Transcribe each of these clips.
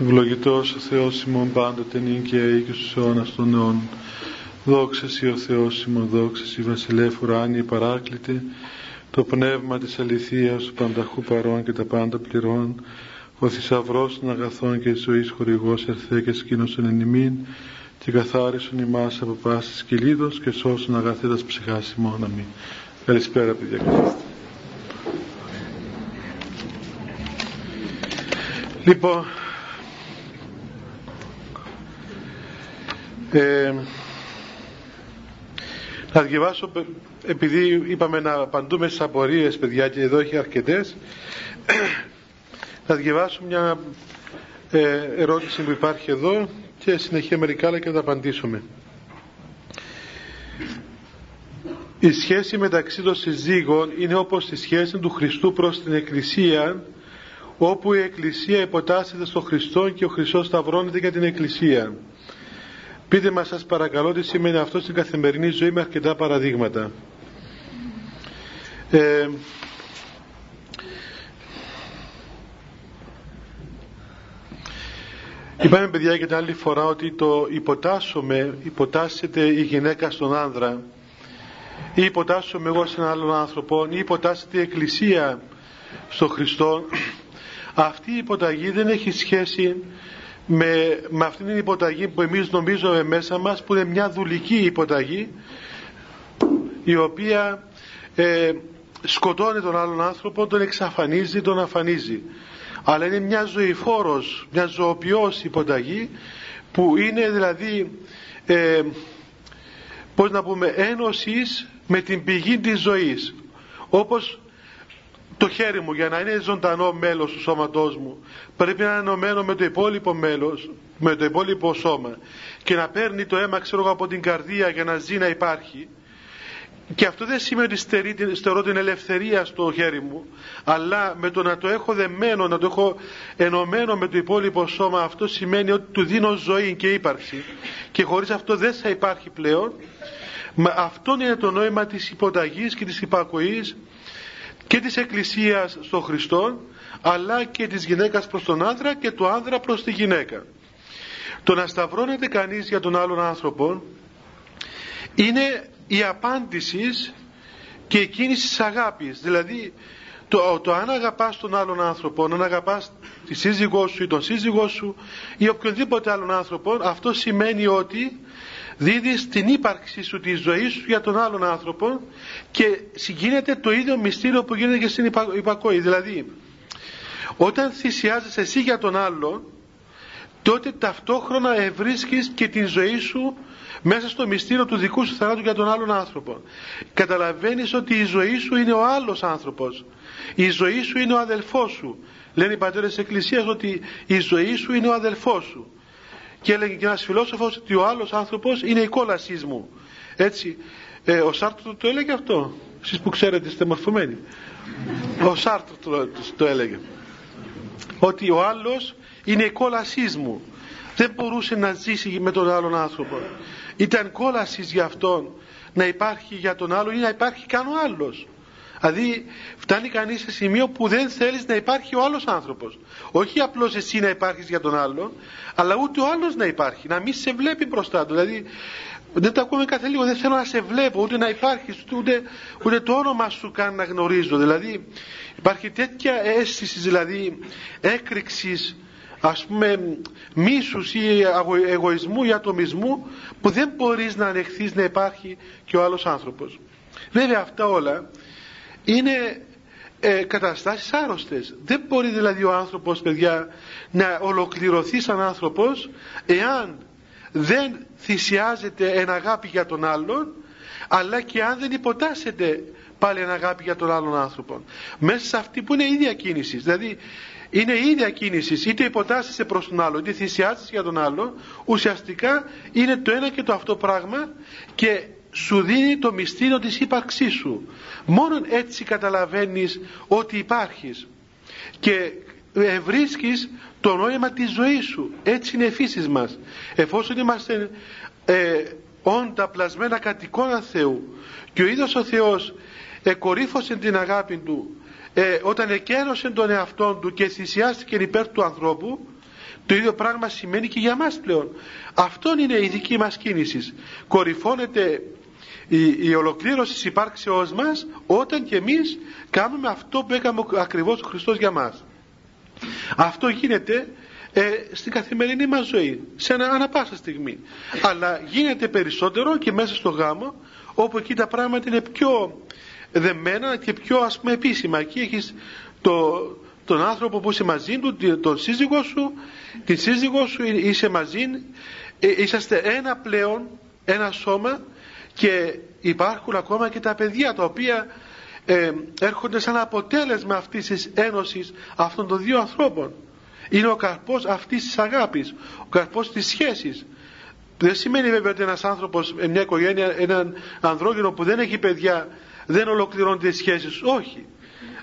Ευλογητός ο Θεός ημών πάντοτε νυν και αεί και στους αιώνας των αιών. Δόξα Σοι ο Θεός ημών, δόξα Σοι βασιλεύ ουράνιε παράκλητε, το πνεύμα της αληθείας του πανταχού παρών και τα πάντα πληρών, ο θησαυρός των αγαθών και της ζωής χορηγός ερθέ και σκήνωσον εν ημίν, και καθάρισον ημάς από πάσης κυλίδος και σώσον αγαθέτας ψυχάς ημών. Αμήν. Καλησπέρα παιδιά. Λοιπόν, Ε, να διαβάσω, επειδή είπαμε να απαντούμε στις απορίες παιδιά και εδώ έχει αρκετές, να διαβάσω μια ε, ερώτηση που υπάρχει εδώ και συνεχεία μερικά άλλα και να τα απαντήσουμε. Η σχέση μεταξύ των συζύγων είναι όπως η σχέση του Χριστού προς την Εκκλησία όπου η Εκκλησία υποτάσσεται στο Χριστό και ο Χριστός σταυρώνεται για την Εκκλησία. Πείτε μας σας παρακαλώ τι σημαίνει αυτό στην καθημερινή ζωή με αρκετά παραδείγματα. Ε, είπαμε παιδιά και την άλλη φορά ότι το υποτάσσομαι, υποτάσσεται η γυναίκα στον άνδρα ή υποτάσσομαι εγώ σε έναν άλλον άνθρωπο ή υποτάσσεται η εκκλησία στον Χριστό αυτή η υποταγή δεν έχει σχέση με, με αυτήν την υποταγή που εμείς νομίζουμε μέσα μας που είναι μια δουλική υποταγή η οποία ε, σκοτώνει τον άλλον άνθρωπο, τον εξαφανίζει, τον αφανίζει. Αλλά είναι μια ζωηφόρος, μια ζωοποιός υποταγή που είναι δηλαδή ε, πώς να πούμε ένωσης με την πηγή της ζωής. Όπως το χέρι μου για να είναι ζωντανό μέλος του σώματός μου πρέπει να είναι ενωμένο με το υπόλοιπο μέλος με το υπόλοιπο σώμα και να παίρνει το αίμα ξέρω από την καρδία για να ζει να υπάρχει. Και αυτό δεν σημαίνει ότι στερώ την ελευθερία στο χέρι μου αλλά με το να το έχω δεμένο να το έχω ενωμένο με το υπόλοιπο σώμα αυτό σημαίνει ότι του δίνω ζωή και ύπαρξη. Και χωρίς αυτό δεν θα υπάρχει πλέον. Αυτό είναι το νόημα της υποταγής και της υπακοής και της Εκκλησίας στον Χριστό αλλά και της γυναίκας προς τον άνδρα και του άνδρα προς τη γυναίκα. Το να σταυρώνεται κανείς για τον άλλον άνθρωπο είναι η απάντηση και η κίνηση της αγάπης. Δηλαδή το, το αν αγαπάς τον άλλον άνθρωπο, αν αγαπάς τη σύζυγό σου ή τον σύζυγό σου ή οποιονδήποτε άλλον άνθρωπο, αυτό σημαίνει ότι δίδεις την ύπαρξη σου, τη ζωή σου για τον άλλον άνθρωπο και συγκίνεται το ίδιο μυστήριο που γίνεται και στην υπακοή. Δηλαδή, όταν θυσιάζεσαι εσύ για τον άλλον, τότε ταυτόχρονα ευρίσκεις και την ζωή σου μέσα στο μυστήριο του δικού σου θανάτου για τον άλλον άνθρωπο. Καταλαβαίνεις ότι η ζωή σου είναι ο άλλος άνθρωπος. Η ζωή σου είναι ο αδελφός σου. Λένε οι πατέρες της Εκκλησίας ότι η ζωή σου είναι ο αδελφός σου και έλεγε και ένας φιλόσοφος ότι ο άλλος άνθρωπος είναι η κόλασής μου. Έτσι ε, ο Σάρτρο το έλεγε αυτό. Εσείς που ξέρετε είστε μορφωμένοι. Ο Σάρτρο το, το, έλεγε. Ότι ο άλλος είναι η κόλασής μου. Δεν μπορούσε να ζήσει με τον άλλον άνθρωπο. Ήταν κόλασης για αυτόν να υπάρχει για τον άλλο ή να υπάρχει καν ο άλλος Δηλαδή φτάνει κανείς σε σημείο που δεν θέλεις να υπάρχει ο άλλος άνθρωπος. Όχι απλώς εσύ να υπάρχεις για τον άλλον, αλλά ούτε ο άλλος να υπάρχει, να μην σε βλέπει μπροστά του. Δηλαδή δεν το ακούμε κάθε λίγο, δεν θέλω να σε βλέπω, ούτε να υπάρχεις, ούτε, ούτε το όνομα σου καν να γνωρίζω. Δηλαδή υπάρχει τέτοια αίσθηση δηλαδή έκρηξης ας πούμε μίσους ή εγωισμού ή ατομισμού που δεν μπορείς να ανεχθείς να υπάρχει και ο άλλος άνθρωπος. Βέβαια αυτά όλα είναι ε, καταστάσεις άρρωστες. Δεν μπορεί δηλαδή ο άνθρωπος, παιδιά, να ολοκληρωθεί σαν άνθρωπος εάν δεν θυσιάζεται εν αγάπη για τον άλλον αλλά και αν δεν υποτάσσεται πάλι εν αγάπη για τον άλλον άνθρωπο. Μέσα σε αυτή που είναι η ίδια κίνηση. Δηλαδή είναι η ίδια κίνηση, είτε υποτάσσεσαι προς τον άλλο, είτε θυσιάζεσαι για τον άλλο, ουσιαστικά είναι το ένα και το αυτό πράγμα και σου δίνει το μυστήριο της ύπαρξής σου. Μόνον έτσι καταλαβαίνεις ότι υπάρχεις και βρίσκεις το νόημα της ζωής σου. Έτσι είναι η φύση μας. Εφόσον είμαστε ε, όντα πλασμένα κατ' εικόνα Θεού και ο ίδιος ο Θεός εκορύφωσε την αγάπη Του ε, όταν εκένωσε τον εαυτό Του και θυσιάστηκε υπέρ του ανθρώπου το ίδιο πράγμα σημαίνει και για μας πλέον αυτό είναι η δική μας κίνηση κορυφώνεται η, η ολοκλήρωση της υπάρξεώς μας όταν και εμείς κάνουμε αυτό που έκαμε ακριβώς ο Χριστός για μας. Αυτό γίνεται ε, στην καθημερινή μας ζωή σε ένα, ανα πάσα στιγμή. Αλλά γίνεται περισσότερο και μέσα στο γάμο όπου εκεί τα πράγματα είναι πιο δεμένα και πιο ας πούμε επίσημα. Εκεί έχεις το, τον άνθρωπο που είσαι μαζί του τον σύζυγό σου την σύζυγό σου είσαι μαζί ε, είσαστε ένα πλέον ένα σώμα και υπάρχουν ακόμα και τα παιδιά τα οποία ε, έρχονται σαν αποτέλεσμα αυτής της ένωσης αυτών των δύο ανθρώπων. Είναι ο καρπός αυτής της αγάπης ο καρπός της σχέσης. Δεν σημαίνει βέβαια ότι ένας άνθρωπος μια οικογένεια έναν ανδρόγυνο που δεν έχει παιδιά δεν ολοκληρώνει τις σχέσεις. Όχι.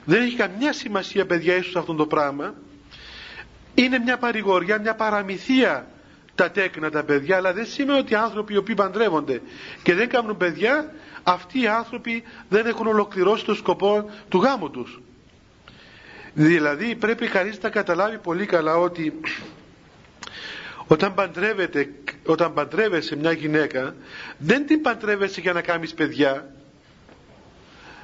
Δεν έχει καμιά σημασία παιδιά ίσως αυτό το πράγμα. Είναι μια παρηγοριά, μια παραμυθία τα τέκνα τα παιδιά αλλά δεν σημαίνει ότι οι άνθρωποι οι οποίοι παντρεύονται και δεν κάνουν παιδιά αυτοί οι άνθρωποι δεν έχουν ολοκληρώσει το σκοπό του γάμου τους. Δηλαδή πρέπει κανείς να καταλάβει πολύ καλά ότι όταν παντρεύεται όταν παντρεύεσαι μια γυναίκα δεν την παντρεύεσαι για να κάνεις παιδιά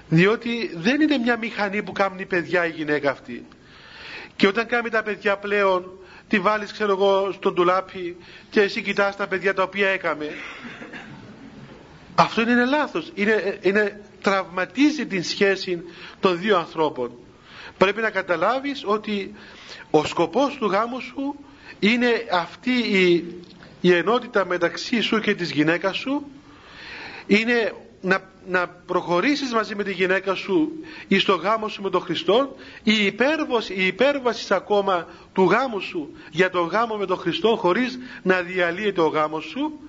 διότι δεν είναι μια μηχανή που κάνει παιδιά η γυναίκα αυτή. Και όταν κάνει τα παιδιά πλέον τη βάλεις ξέρω εγώ στον τουλάπι και εσύ κοιτάς τα παιδιά τα οποία έκαμε. Αυτό είναι λάθος. Είναι, είναι, τραυματίζει την σχέση των δύο ανθρώπων. Πρέπει να καταλάβεις ότι ο σκοπός του γάμου σου είναι αυτή η, η ενότητα μεταξύ σου και της γυναίκας σου. Είναι να, να προχωρήσεις μαζί με τη γυναίκα σου ή στο γάμο σου με τον Χριστό η υπέρβαση, η υπέρβαση ακόμα του γάμου σου για τον γάμο με τον Χριστό χωρίς να διαλύεται ο γάμος σου.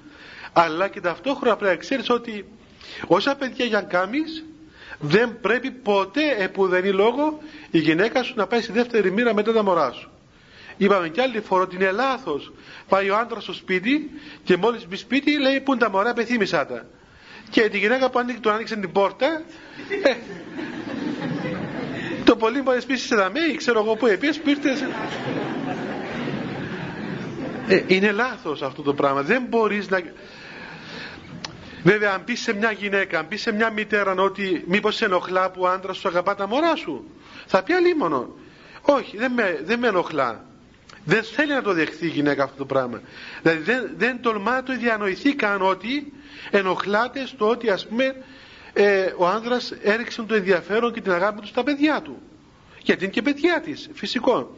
Αλλά και ταυτόχρονα πρέπει να ξέρεις ότι όσα παιδιά για κάνεις δεν πρέπει ποτέ επουδενή λόγο η γυναίκα σου να πάει στη δεύτερη μοίρα μετά τα μωρά σου. Είπαμε κι άλλη φορά ότι είναι λάθος. Πάει ο άντρας στο σπίτι και μόλις μπει σπίτι λέει που είναι τα μωρά πεθύμησά τα και τη γυναίκα που ανοίξει, του άνοιξε την πόρτα ε, το πολύ μπορεί να σε δαμέ ή ξέρω εγώ που επίσης που ε, είναι λάθος αυτό το πράγμα. Δεν μπορείς να βέβαια αν πεις σε μια γυναίκα αν πεις σε μια μητέρα ότι μήπως σε ενοχλά που ο άντρας σου αγαπά τα μωρά σου θα πει αλίμονο. Όχι δεν με, δεν με ενοχλά δεν θέλει να το δεχθεί η γυναίκα αυτό το πράγμα. Δηλαδή δεν, δεν τολμά να το διανοηθεί καν ότι ενοχλάται στο ότι ας πούμε ε, ο άνδρας έριξε το ενδιαφέρον και την αγάπη του στα παιδιά του. Γιατί είναι και παιδιά της φυσικό.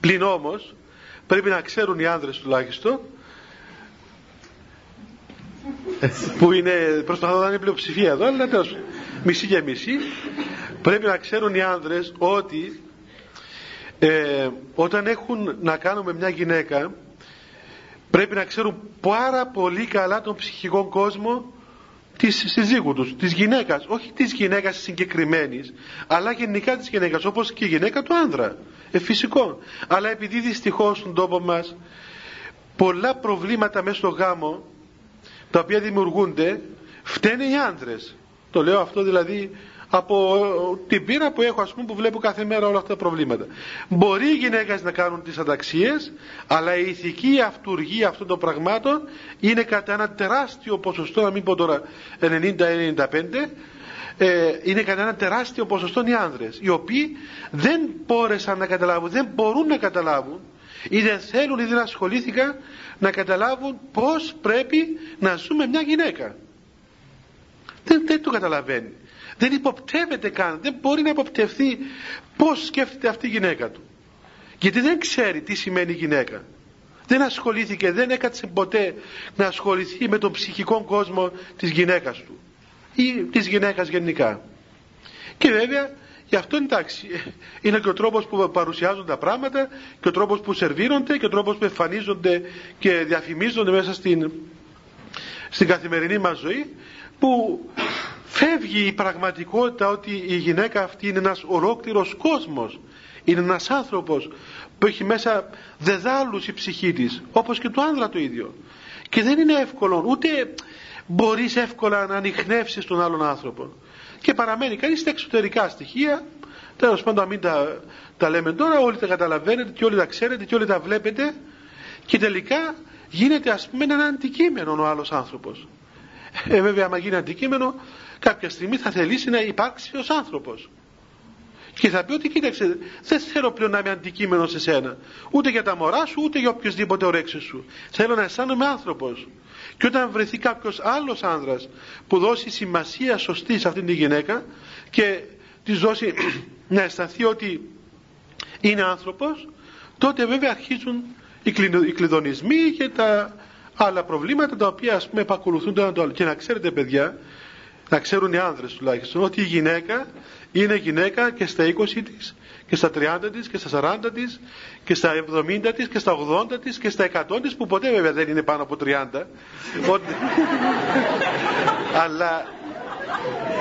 Πλην όμως πρέπει να ξέρουν οι άνδρες τουλάχιστον που είναι προσπαθώ να είναι πλειοψηφία εδώ αλλά τέλος μισή και μισή πρέπει να ξέρουν οι άνδρες ότι ε, όταν έχουν να κάνουν με μια γυναίκα πρέπει να ξέρουν πάρα πολύ καλά τον ψυχικό κόσμο της συζύγου τους, της γυναίκας, όχι της γυναίκας συγκεκριμένης, αλλά γενικά της γυναίκας, όπως και η γυναίκα του άνδρα, ε, φυσικό. Αλλά επειδή δυστυχώς στον τόπο μας πολλά προβλήματα μέσα στο γάμο, τα οποία δημιουργούνται, φταίνε οι άντρες. Το λέω αυτό δηλαδή από την πείρα που έχω ας πούμε που βλέπω κάθε μέρα όλα αυτά τα προβλήματα. Μπορεί οι γυναίκες να κάνουν τις ανταξίες αλλά η ηθική αυτούργία αυτών των πραγμάτων είναι κατά ένα τεράστιο ποσοστό, να μην πω τώρα 90-95 ε, είναι κατά ένα τεράστιο ποσοστό οι άνδρες οι οποίοι δεν μπόρεσαν να καταλάβουν, δεν μπορούν να καταλάβουν ή δεν θέλουν ή δεν ασχολήθηκαν να καταλάβουν πως πρέπει να ζούμε μια γυναίκα. Δεν, δεν το καταλαβαίνει δεν υποπτεύεται καν. Δεν μπορεί να υποπτευθεί πως σκέφτεται αυτή η γυναίκα του. Γιατί δεν ξέρει τι σημαίνει γυναίκα. Δεν ασχολήθηκε, δεν έκατσε ποτέ να ασχοληθεί με τον ψυχικό κόσμο της γυναίκας του ή της γυναίκας γενικά. Και βέβαια γι' αυτό εντάξει είναι και ο τρόπος που παρουσιάζουν τα πράγματα και ο τρόπος που σερβίρονται και ο τρόπος που εμφανίζονται και διαφημίζονται μέσα στην, στην καθημερινή μας ζωή που φεύγει η πραγματικότητα ότι η γυναίκα αυτή είναι ένας ολόκληρος κόσμος. Είναι ένας άνθρωπος που έχει μέσα δεδάλους η ψυχή της όπως και του άνδρα το ίδιο. Και δεν είναι εύκολο ούτε μπορείς εύκολα να ανοιχνεύσεις τον άλλον άνθρωπο. Και παραμένει κανείς στα εξωτερικά στοιχεία. Τέλος πάντων, μην τα, τα λέμε τώρα, όλοι τα καταλαβαίνετε και όλοι τα ξέρετε και όλοι τα βλέπετε. Και τελικά γίνεται ας πούμε ένα αντικείμενο ο άλλος άνθρωπος. Ε, βέβαια, άμα γίνει αντικείμενο, κάποια στιγμή θα θελήσει να υπάρξει ως άνθρωπος. Και θα πει ότι κοίταξε, δεν θέλω πλέον να είμαι αντικείμενο σε σένα. Ούτε για τα μωρά σου, ούτε για οποιοδήποτε ορέξει σου. Θέλω να αισθάνομαι άνθρωπος. Και όταν βρεθεί κάποιος άλλος άνδρας που δώσει σημασία σωστή σε αυτήν τη γυναίκα και της δώσει να αισθανθεί ότι είναι άνθρωπος, τότε βέβαια αρχίζουν οι κλειδονισμοί και τα άλλα προβλήματα τα οποία ας πούμε επακολουθούν το ένα το άλλο. Και να ξέρετε παιδιά, να ξέρουν οι άνδρες τουλάχιστον, ότι η γυναίκα είναι γυναίκα και στα 20 της και στα 30 της και στα 40 της και στα 70 της και στα 80 της και στα 100 της που ποτέ βέβαια δεν είναι πάνω από 30 αλλά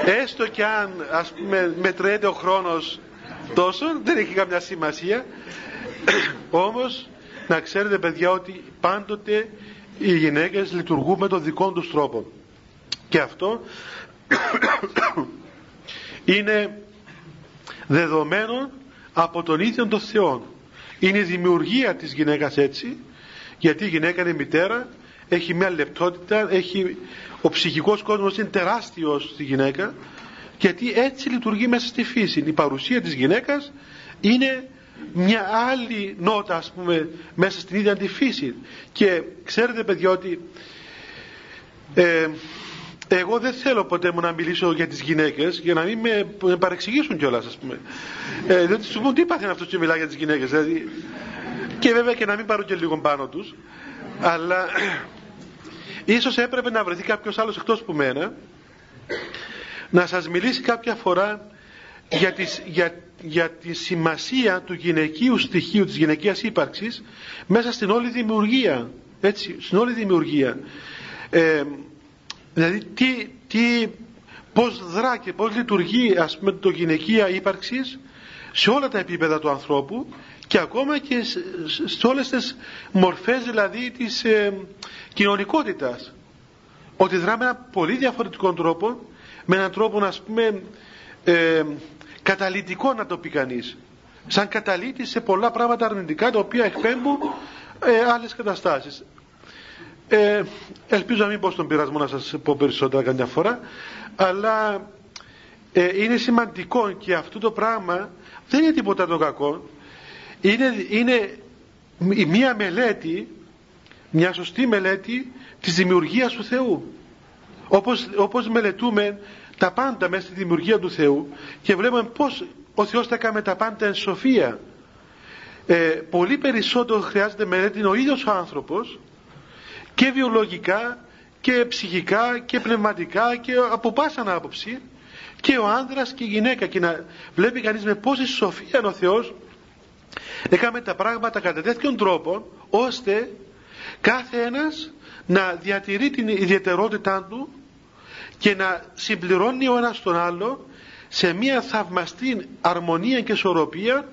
έστω και αν ας πούμε μετρέται ο χρόνος τόσο δεν έχει καμιά σημασία. Όμως να ξέρετε παιδιά ότι πάντοτε οι γυναίκες λειτουργούν με τον δικό τους τρόπο. Και αυτό είναι δεδομένο από τον ίδιο τον Θεό. Είναι η δημιουργία της γυναίκας έτσι γιατί η γυναίκα είναι μητέρα έχει μια λεπτότητα έχει, ο ψυχικός κόσμος είναι τεράστιος στη γυναίκα γιατί έτσι λειτουργεί μέσα στη φύση. Η παρουσία της γυναίκας είναι μια άλλη νότα ας πούμε μέσα στην ίδια τη φύση. Και ξέρετε παιδιά ότι ε, εγώ δεν θέλω ποτέ μου να μιλήσω για τις γυναίκες για να μην με, με παρεξηγήσουν κιόλας ας πούμε. Ε, δεν σου πούν τι πάθαινε αυτός και μιλάει για τις γυναίκες δηλαδή, και βέβαια και να μην πάρω και λίγο πάνω τους αλλά ίσως έπρεπε να βρεθεί κάποιος άλλος εκτός που μένα να σας μιλήσει κάποια φορά για, τις, για, για τη σημασία του γυναικείου στοιχείου της γυναικείας ύπαρξης μέσα στην όλη δημιουργία έτσι, στην όλη δημιουργία. Ε, δηλαδή τι, τι, πώς δρά και πώς λειτουργεί ας πούμε το γυναικεία ύπαρξης σε όλα τα επίπεδα του ανθρώπου και ακόμα και σε όλες τις μορφές δηλαδή της ε, κοινωνικότητας ότι δράμε ένα πολύ διαφορετικό τρόπο με έναν τρόπο να πούμε ε, καταλυτικό να το πει κανείς. σαν καταλήτη σε πολλά πράγματα αρνητικά τα οποία εκπέμπουν ε, άλλες καταστάσεις ε, ελπίζω να μην πω στον πειρασμό να σας πω περισσότερα καμιά φορά αλλά ε, είναι σημαντικό και αυτό το πράγμα δεν είναι τίποτα το κακό. Είναι, είναι μία μελέτη μια σωστή μελέτη της δημιουργίας του Θεού. Όπως, όπως μελετούμε τα πάντα μέσα στη δημιουργία του Θεού και βλέπουμε πως ο Θεός τα έκανε τα πάντα εν σοφία. Ε, πολύ περισσότερο χρειάζεται μελέτη ο ίδιος ο άνθρωπος και βιολογικά και ψυχικά και πνευματικά και από πάσα άποψη. Και ο άνδρας και η γυναίκα. Και να βλέπει κανείς με πόση σοφία ο Θεός. Έκαμε τα πράγματα κατά τέτοιον τρόπο ώστε κάθε ένας να διατηρεί την ιδιαιτερότητά του και να συμπληρώνει ο ένας τον άλλο σε μια θαυμαστή αρμονία και ισορροπία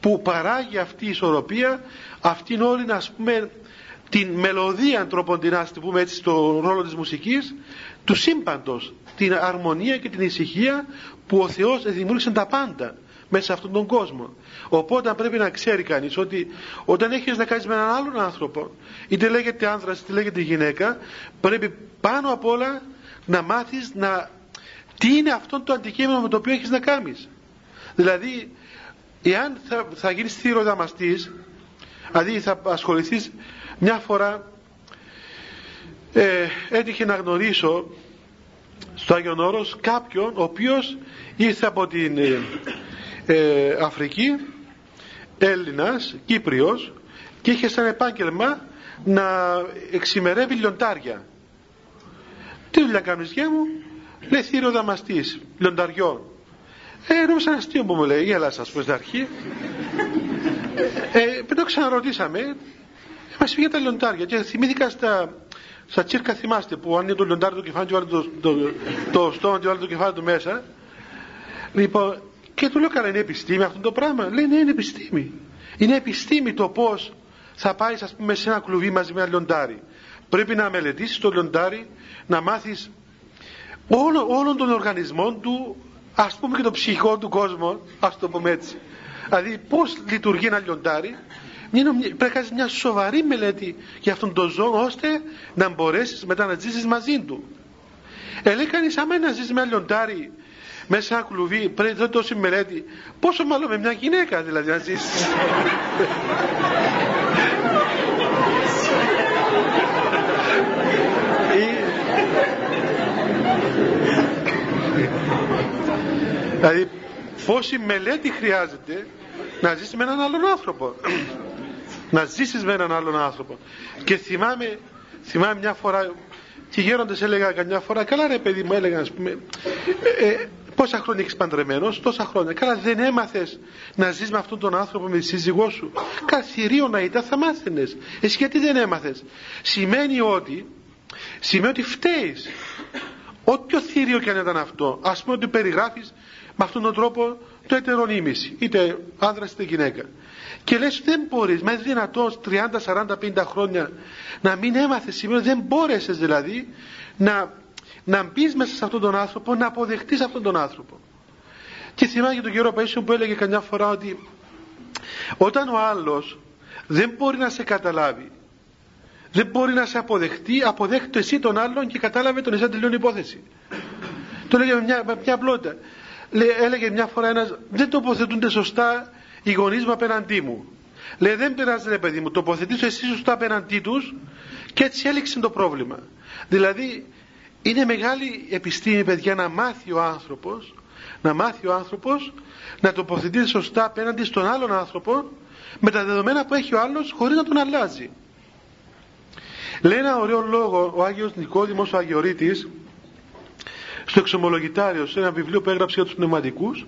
που παράγει αυτή η ισορροπία αυτήν όλη να πούμε την μελωδία τροποντινά να πούμε έτσι στο ρόλο της μουσικής του σύμπαντος την αρμονία και την ησυχία που ο Θεός δημιούργησε τα πάντα μέσα σε αυτόν τον κόσμο. Οπότε πρέπει να ξέρει κανείς ότι όταν έχεις να κάνεις με έναν άλλον άνθρωπο είτε λέγεται άνδρας είτε λέγεται γυναίκα πρέπει πάνω απ' όλα να μάθεις να τι είναι αυτό το αντικείμενο με το οποίο έχεις να κάνεις. Δηλαδή εάν θα, θα γίνεις θηροδαμαστής δηλαδή θα ασχοληθείς μια φορά ε, έτυχε να γνωρίσω στο Άγιον Όρος κάποιον ο οποίος ήρθε από την ε, ε, Αφρική Έλληνας, Κύπριος και είχε σαν επάγγελμα να εξημερεύει λιοντάρια. Τι δουλειά κάνεις γεια μου; Λέει θύριο δαμαστής λιονταριών. Ε νόμιζα ένα αστείο που μου λέει γέλασα ας πούμε στην αρχή ε, το ξαναρωτήσαμε. Μας πήγε τα λιοντάρια και θυμήθηκα στα, στα τσίρκα θυμάστε που αν είναι το λιοντάρι το κεφάλι του βάλει το, το, το, στόμα του βάλει το κεφάλι του μέσα. Λοιπόν και του λέω καλά είναι επιστήμη αυτό το πράγμα λέει ναι είναι επιστήμη είναι επιστήμη το πως θα πάεις ας πούμε σε ένα κλουβί μαζί με ένα λιοντάρι. Πρέπει να μελετήσεις το λιοντάρι να μάθεις όλο, όλων των οργανισμών του ας πούμε και το ψυχικό του κόσμο ας το πούμε έτσι δηλαδή πως λειτουργεί ένα λιοντάρι; Πρέπει να κάνεις μια σοβαρή μελέτη για αυτόν τον ζώο ώστε να μπορέσεις μετά να ζήσεις μαζί του. Ε, λέει κανείς άμα να ζήσεις με ένα λιοντάρι μέσα σε ένα κλουβί πρέπει να τόση μελέτη. Πόσο μάλλον με μια γυναίκα δηλαδή να ζήσεις. Δηλαδή πόση μελέτη χρειάζεται να ζήσεις με έναν άλλον άνθρωπο. Να ζήσεις με έναν άλλον άνθρωπο. Και θυμάμαι θυμάμαι μια φορά και οι γέροντες έλεγα καμιά φορά καλά ρε παιδί μου έλεγα ας πούμε ε, ε, πόσα χρόνια έχεις παντρεμένος τόσα χρόνια καλά δεν έμαθες να ζεις με αυτόν τον άνθρωπο με τη σύζυγό σου καθυρίω να ήταν θα μάθαινες εσύ γιατί δεν έμαθες σημαίνει ότι σημαίνει ότι φταίεις όποιο θηρίο και αν ήταν αυτό ας πούμε ότι περιγράφεις με αυτόν τον τρόπο το ετερονίμηση είτε άνδρας είτε γυναίκα. Και λες δεν μπορείς με δυνατόν 30, 40, 50 χρόνια να μην έμαθες σήμερα δεν μπόρεσες δηλαδή να, να μπεις μέσα σε αυτόν τον άνθρωπο να αποδεχτείς αυτόν τον άνθρωπο. Και θυμάμαι και τον κύριο Παΐσιο που έλεγε καμιά φορά ότι όταν ο άλλος δεν μπορεί να σε καταλάβει δεν μπορεί να σε αποδεχτεί αποδέχτω εσύ τον άλλον και κατάλαβε τον εσά τελειώνει υπόθεση. Το έλεγε με μια, με μια απλότητα έλεγε μια φορά ένας δεν τοποθετούνται σωστά οι γονείς μου απέναντί μου λέει δεν πειράζει ρε παιδί μου τοποθετήσω εσύ σωστά απέναντί τους και έτσι έληξε το πρόβλημα δηλαδή είναι μεγάλη επιστήμη παιδιά να μάθει ο άνθρωπος να μάθει ο άνθρωπος να τοποθετήσει σωστά απέναντι στον άλλον άνθρωπο με τα δεδομένα που έχει ο άλλος χωρίς να τον αλλάζει. Λέει ένα ωραίο λόγο ο Άγιος Νικόδημος ο Αγιορείτης στο εξομολογητάριο σε ένα βιβλίο που έγραψε για τους πνευματικούς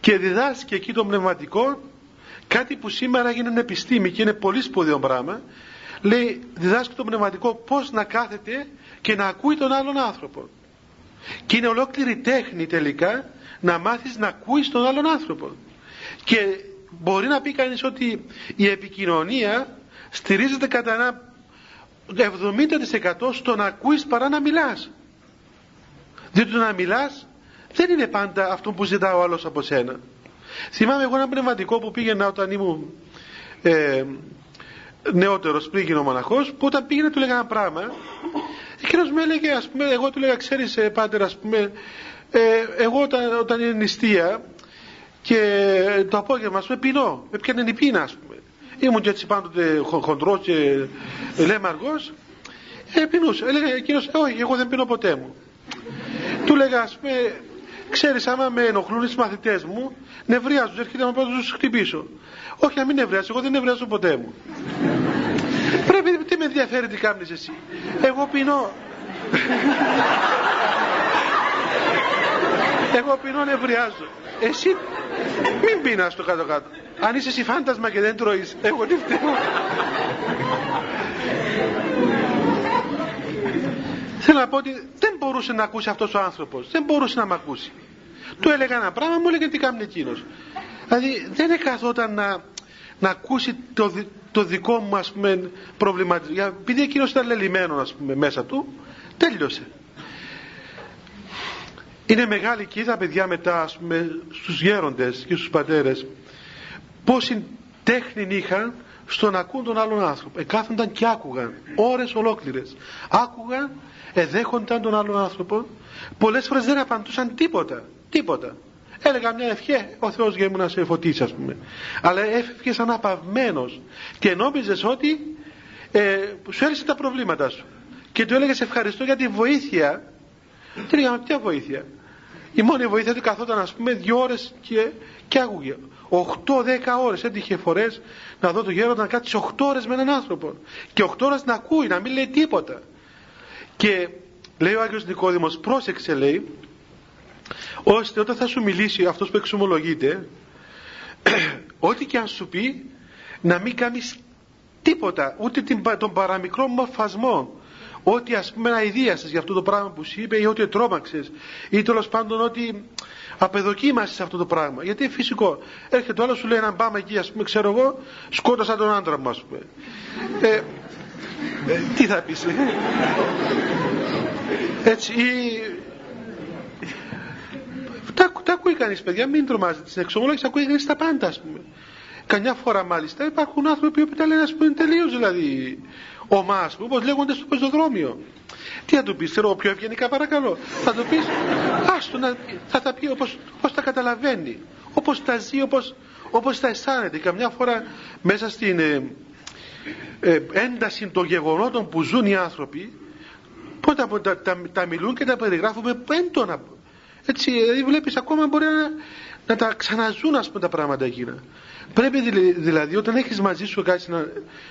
και διδάσκει εκεί το πνευματικό κάτι που σήμερα έγινε επιστήμη και είναι πολύ σπουδαίο πράγμα. Λέει διδάσκει το πνευματικό πως να κάθεται και να ακούει τον άλλον άνθρωπο. Και είναι ολόκληρη τέχνη τελικά να μάθεις να ακούεις τον άλλον άνθρωπο. Και μπορεί να πει κανείς ότι η επικοινωνία στηρίζεται κατά ένα 70% στο να ακούεις παρά να μιλάς διότι το να μιλάς δεν είναι πάντα αυτό που ζητά ο άλλος από σένα. Θυμάμαι εγώ ένα πνευματικό που πήγαινα όταν ήμουν ε, νεότερος πριν γίνω μοναχός που όταν πήγαινα του λέγα ένα πράγμα εκείνος με έλεγε ας πούμε εγώ του λέγα ξέρεις ε, πάτερ ας πούμε ε, εγώ όταν, όταν είναι νηστεία και το απόγευμα ας πούμε πεινώ με πιάνε η πείνα ας πούμε ήμουν και έτσι πάντοτε χοντρός και λέμαργος ε, πεινούσα. Έλεγα εκείνος όχι εγώ δεν πεινώ ποτέ μου του λέγα ας πούμε ξέρεις άμα με ενοχλούν οι μαθητές μου νευριάζουν έρχεται να πάω να τους χτυπήσω. Όχι να μην νευριάζω εγώ δεν νευριάζω ποτέ μου. Πρέπει τι με ενδιαφέρει τι κάνεις εσύ. Εγώ πεινώ. Εγώ πεινώ νευριάζω. Εσύ μην πεινάς το κάτω κάτω αν είσαι εσύ φάντασμα και δεν τρώεις εγώ τι φταίω Θέλω να πω ότι δεν μπορούσε να ακούσει αυτός ο άνθρωπος. Δεν μπορούσε να με ακούσει. Του έλεγα ένα πράγμα, μου έλεγε τι κάνει εκείνος. Δηλαδή δεν εκαθόταν να, να ακούσει το, το δικό μου ας πούμε προβληματισμό. Επειδή εκείνος ήταν λελειμένο ας πούμε μέσα του, τέλειωσε. Είναι μεγάλη και είδα παιδιά μετά ας πούμε στους γέροντες και στους πατέρες πόση τέχνη είχαν στο να ακούν τον άλλον άνθρωπο. Εκάθονταν και άκουγαν ώρες ολόκληρες. Άκουγαν εδέχονταν τον άλλον άνθρωπο. Πολλές φορές δεν απαντούσαν τίποτα τίποτα. Έλεγα μια ευχέ ο Θεός για να σε φωτίσει ας πούμε. Αλλά έφευγες αναπαυμένος και νόμιζες ότι ε, σου έλυσε τα προβλήματα σου. Και του έλεγες ευχαριστώ για τη βοήθεια τι λέγαμε ποια βοήθεια η μόνη βοήθεια του καθόταν ας πούμε δύο ώρες και, και άκουγε. 8-10 ώρες έτυχε φορές να δω το γέροντα να κάτσει 8 ώρες με έναν άνθρωπο. Και 8 ώρες να ακούει να μην λέει τίποτα. Και λέει ο Άγιος Νικόδημος πρόσεξε λέει ώστε όταν θα σου μιλήσει αυτός που εξομολογείται ό,τι και αν σου πει να μην κάνεις τίποτα ούτε τον παραμικρό μορφασμό ότι ας πούμε αηδίασες για αυτό το πράγμα που σου είπε ή ότι τρόμαξες ή τέλος πάντων ότι απεδοκίμασες αυτό το πράγμα γιατί είναι φυσικό έρχεται το άλλος σου λέει να πάμε εκεί ας πούμε ξέρω εγώ σκότωσα τον άντρα μου ας πούμε ε, ε, τι θα πεις ε; έτσι ή Τα, τα ακούει κανείς, παιδιά, μην τρομάζετε. Στην εξομολόγηση ακούει κανείς τα πάντα, ας πούμε. Καμιά φορά μάλιστα υπάρχουν άνθρωποι που τα λένε, ας πούμε, τελείως δηλαδή ομά, όπως λέγονται στο πεζοδρόμιο. Τι θα του πεις, ξέρω πιο ευγενικά παρακαλώ. Θα του πεις, άστο να, θα τα πει όπως τα καταλαβαίνει, όπως τα ζει, όπως τα αισθάνεται. Καμιά φορά μέσα στην ε, ε, ένταση των γεγονότων που ζουν οι άνθρωποι, πότε τα, τα, τα, μιλούν και τα περιγράφουμε έντονα. Έτσι, δηλαδή βλέπεις ακόμα μπορεί να, να τα ξαναζούν ας πούμε τα πράγματα εκείνα. Πρέπει δηλαδή όταν έχεις μαζί σου κάτι να,